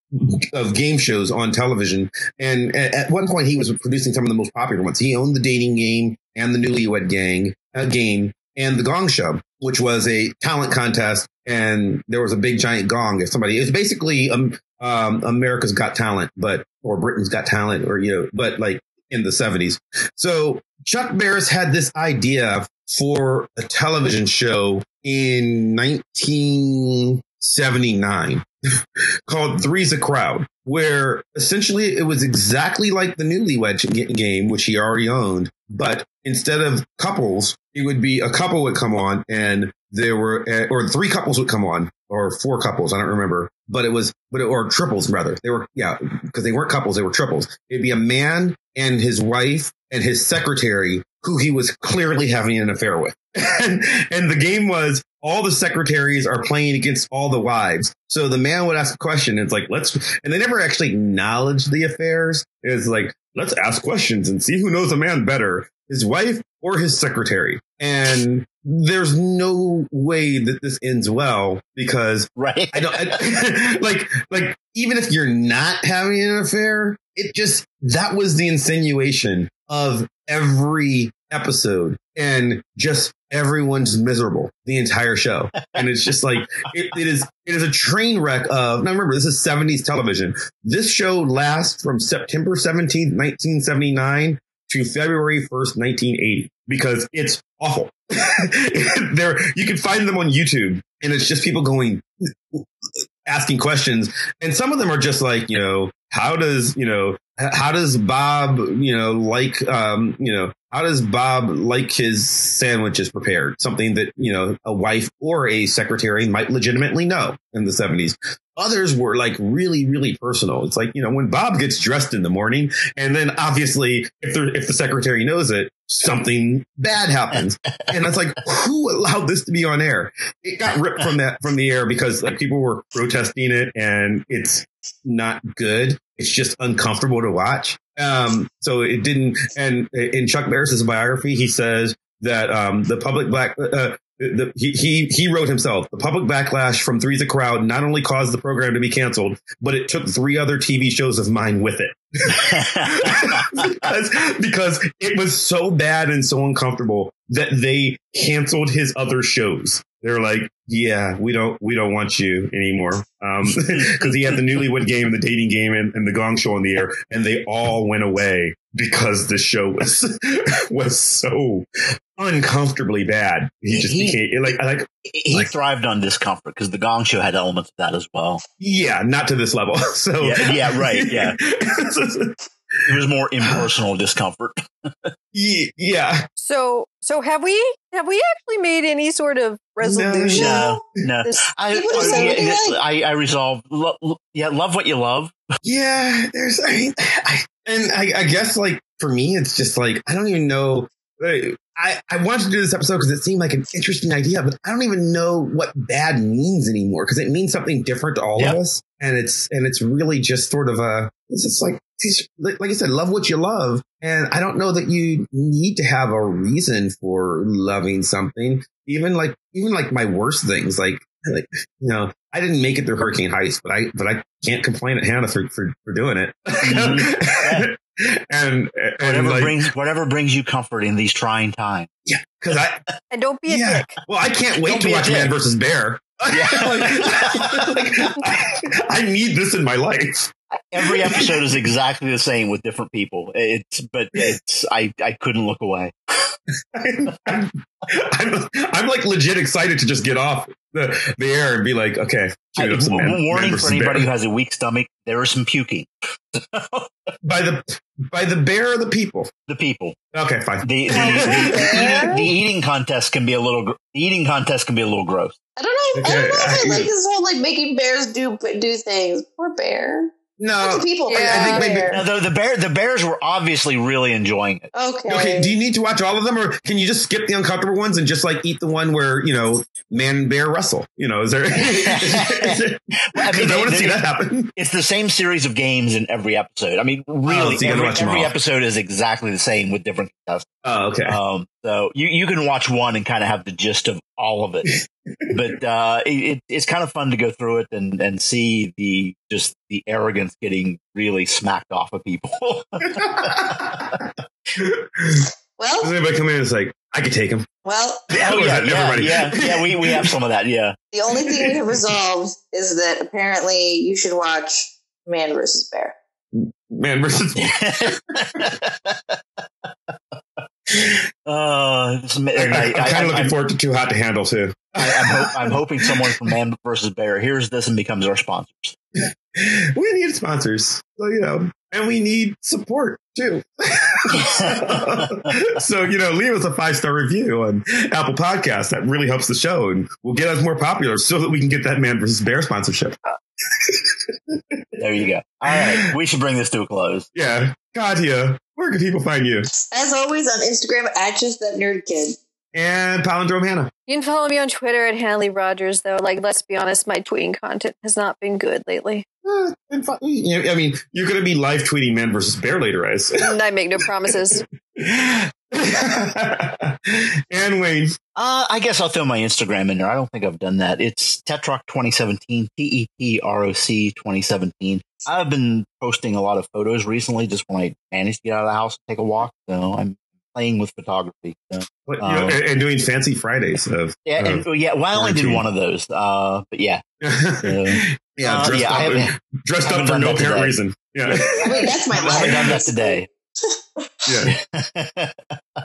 of game shows on television, and at, at one point he was producing some of the most popular ones. He owned the dating game and the Newlywed Gang uh, game and the Gong Show, which was a talent contest, and there was a big giant gong. If somebody, it was basically um, um, America's Got Talent, but or Britain's Got Talent, or you know, but like in the seventies. So Chuck Barris had this idea for a television show in 1979 called Three's a Crowd, where essentially it was exactly like the Newlywed game, which he already owned, but instead of couples, it would be a couple would come on and there were, uh, or three couples would come on, or four couples, I don't remember, but it was, but it, or triples rather. They were, yeah, because they weren't couples, they were triples. It'd be a man and his wife and his secretary who he was clearly having an affair with. and, and the game was all the secretaries are playing against all the wives. So the man would ask a question. It's like, let's, and they never actually acknowledged the affairs. It's like, let's ask questions and see who knows a man better, his wife or his secretary. And there's no way that this ends well because Right. I don't I, like like even if you're not having an affair, it just that was the insinuation of every episode and just everyone's miserable the entire show and it's just like it, it is it is a train wreck of now remember this is 70s television this show lasts from september 17th 1979 to February 1st, 1980, because it's awful. there, you can find them on YouTube and it's just people going, asking questions. And some of them are just like, you know, how does, you know, how does Bob, you know, like, um, you know, how does Bob like his sandwiches prepared? Something that, you know, a wife or a secretary might legitimately know in the 70s. Others were like really, really personal. It's like, you know, when Bob gets dressed in the morning and then obviously if the, if the secretary knows it, something bad happens. and it's like, who allowed this to be on air? It got ripped from that, from the air because like people were protesting it and it's not good. It's just uncomfortable to watch. Um, so it didn't, and in Chuck Barris's biography, he says that, um, the public black, uh, the, he, he he wrote himself the public backlash from three's a crowd not only caused the program to be canceled but it took three other tv shows of mine with it. Because, because it was so bad and so uncomfortable that they canceled his other shows. They're like yeah we don't we don't want you anymore um because he had the newlywed game the dating game and, and the gong show on the air and they all went away because the show was was so uncomfortably bad. He just He- became like like he Like- thrived on discomfort because the Gong Show had elements of that as well. yeah, not to this level. So Yeah, yeah, right, yeah. It was more impersonal discomfort. Yeah. So, so have we have we actually made any sort of resolution? No, no. This- I, People just say what they yeah, I, I resolved. Lo, lo- yeah, love what you love. Yeah, there's I mean I, and I, I guess like for me it's just like I don't even know like, I, I wanted to do this episode because it seemed like an interesting idea, but I don't even know what bad means anymore because it means something different to all Yeah. of us. And it's, and it's really just sort of a, it's just like, like I said, love what you love. And I don't know that you need to have a reason for loving something. Even like, even like my worst things, like, like, you know, I didn't make it through Hurricane Heist, but I, but I can't complain at Hannah for, for, for doing it. Mhm. And, and Whatever like, brings whatever brings you comfort in these trying times. yeah, cause I, and don't be a yeah. dick. Well, I can't wait Don't to watch. Man versus Bear. Yeah. Like- like, I, I need this in my life. Every episode is exactly the same with different people. It's but it's I I couldn't look away. I'm, I'm, I'm, I'm like legit excited to just get off the, the air and be like, okay, I, shoot up Man- Man warning for anybody Bear. who has a weak stomach: there is some puking. by the by the bear or the people. The people. Okay, fine. The the, the, the eating contest can be a little. The eating contest can be a little gross. I don't know. I don't know if I I- like this whole like making bears do do things. Poor bear. No, Lots of people. Yeah. I think maybe- bear. Now, the, the bear the bears were obviously really enjoying it. Okay. Okay, do you need to watch all of them, or can you just skip the uncomfortable ones and just like eat the one where you know man and bear wrestle? You know, is there? Because I, I mean, they- want to see that happen. It's the same series of games in every episode. I mean, really, so every, every episode is exactly the same with different contestants. Oh, okay. Um, so you, you can watch one and kind of have the gist of all of it. but uh, it, it, it's kind of fun to go through it and, and see the just the arrogance getting really smacked off of people. Well, Does anybody come in and it's like, I could take him? well, oh yeah, yeah, Everybody. yeah, yeah. We we have some of that. Yeah. the only thing we have resolved is that apparently you should watch Man versus Bear. Man versus Uh, I, I, am kind of looking am forward to Too Hot to Handle too. I, I'm, hope, I'm hoping someone from Man versus Bear hears this and becomes our sponsors. we need sponsors, so you know, and we need support too. so you know, leave us a five star review on Apple Podcasts. That really helps the show, and will get us more popular, so that we can get that Man versus Bear sponsorship. There you go. All right, we should bring this to a close. Yeah, Katya, where can people find you? As always on Instagram at just that nerd kid. And Palindrome Hannah. You can follow me on Twitter at Hanley Rogers, though. Like, let's be honest, my tweeting content has not been good lately. Uh, and fi- you know, I mean, you're going to be live tweeting Man versus Bear later, I I make no promises. and Wayne. Uh, I guess I'll throw my Instagram in there. I don't think I've done that. It's Tetroc 2017, T E T R O C 2017. I've been posting a lot of photos recently just when I managed to get out of the house and take a walk. So I'm playing with photography. So, What, Um, know, and, and doing fancy Fridays of yeah, of- and, yeah. Well, I only did one of those. Uh, but yeah. yeah, Uh, dressed yeah, I up, haven't- dressed up for no apparent reason. Yeah. I that's my I haven't done that today. Yeah.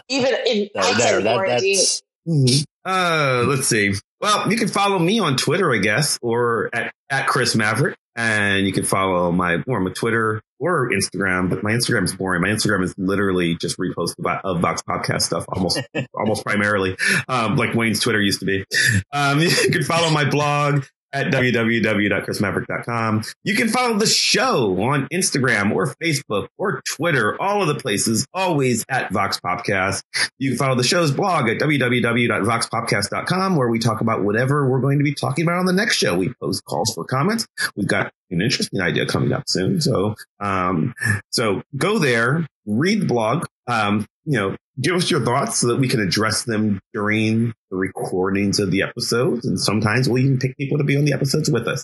Even in No, outside no, of that, quarantine. that's Uh, let's see. Well, you can follow me on Twitter, I guess, or at, at Chris Maverick. And you can follow my, or my Twitter or Instagram, but my Instagram is boring. My Instagram is literally just repost of, of VoxPopcast stuff, almost, almost primarily, um, like Wayne's Twitter used to be. Um, you can follow my blog at www.chrismaverick.com. You can follow the show on Instagram or Facebook or Twitter, all of the places, always at VoxPopcast. You can follow the show's blog at www.voxpopcast.com where we talk about whatever we're going to be talking about on the next show. We post calls for comments. We've got an interesting idea coming up soon. So, um, so go there, read the blog, um, you know, give us your thoughts so that we can address them during the recordings of the episodes. And sometimes we'll even pick people to be on the episodes with us.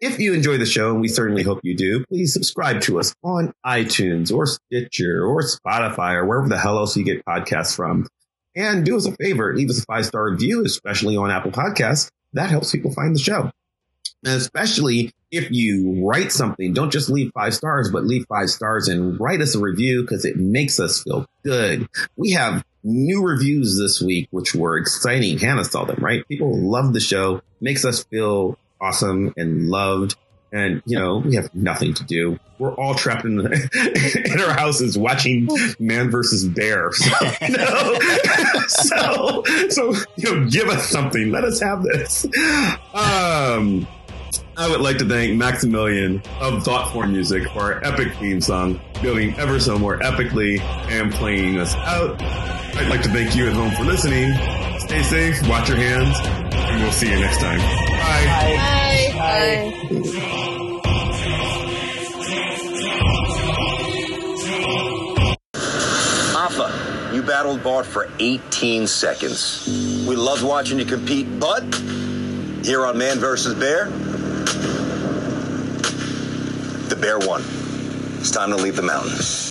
If you enjoy the show, and we certainly hope you do, please subscribe to us on iTunes or Stitcher or Spotify or wherever the hell else you get podcasts from. And do us a favor, leave us a five star review, especially on Apple Podcasts. That helps people find the show. And especially if you write something, don't just leave five stars, but leave five stars and write us a review because it makes us feel good. We have new reviews this week, which were exciting. Hannah saw them, right? People love the show, makes us feel awesome and loved. And, you know, we have nothing to do. We're all trapped in, the, in our houses watching man versus bear. So, so, so, you know, give us something. Let us have this. Um, I would like to thank Maximilian of Thoughtform Music for our epic theme song, building ever so more epically and playing us out. I'd like to thank you at home for listening. Stay safe, watch your hands, and we'll see you next time. Bye. Bye. Bye. Appa, you battled Bart for 18 seconds. We loved watching you compete, but here on Man vs. Bear, the bear won. It's time to leave the mountain.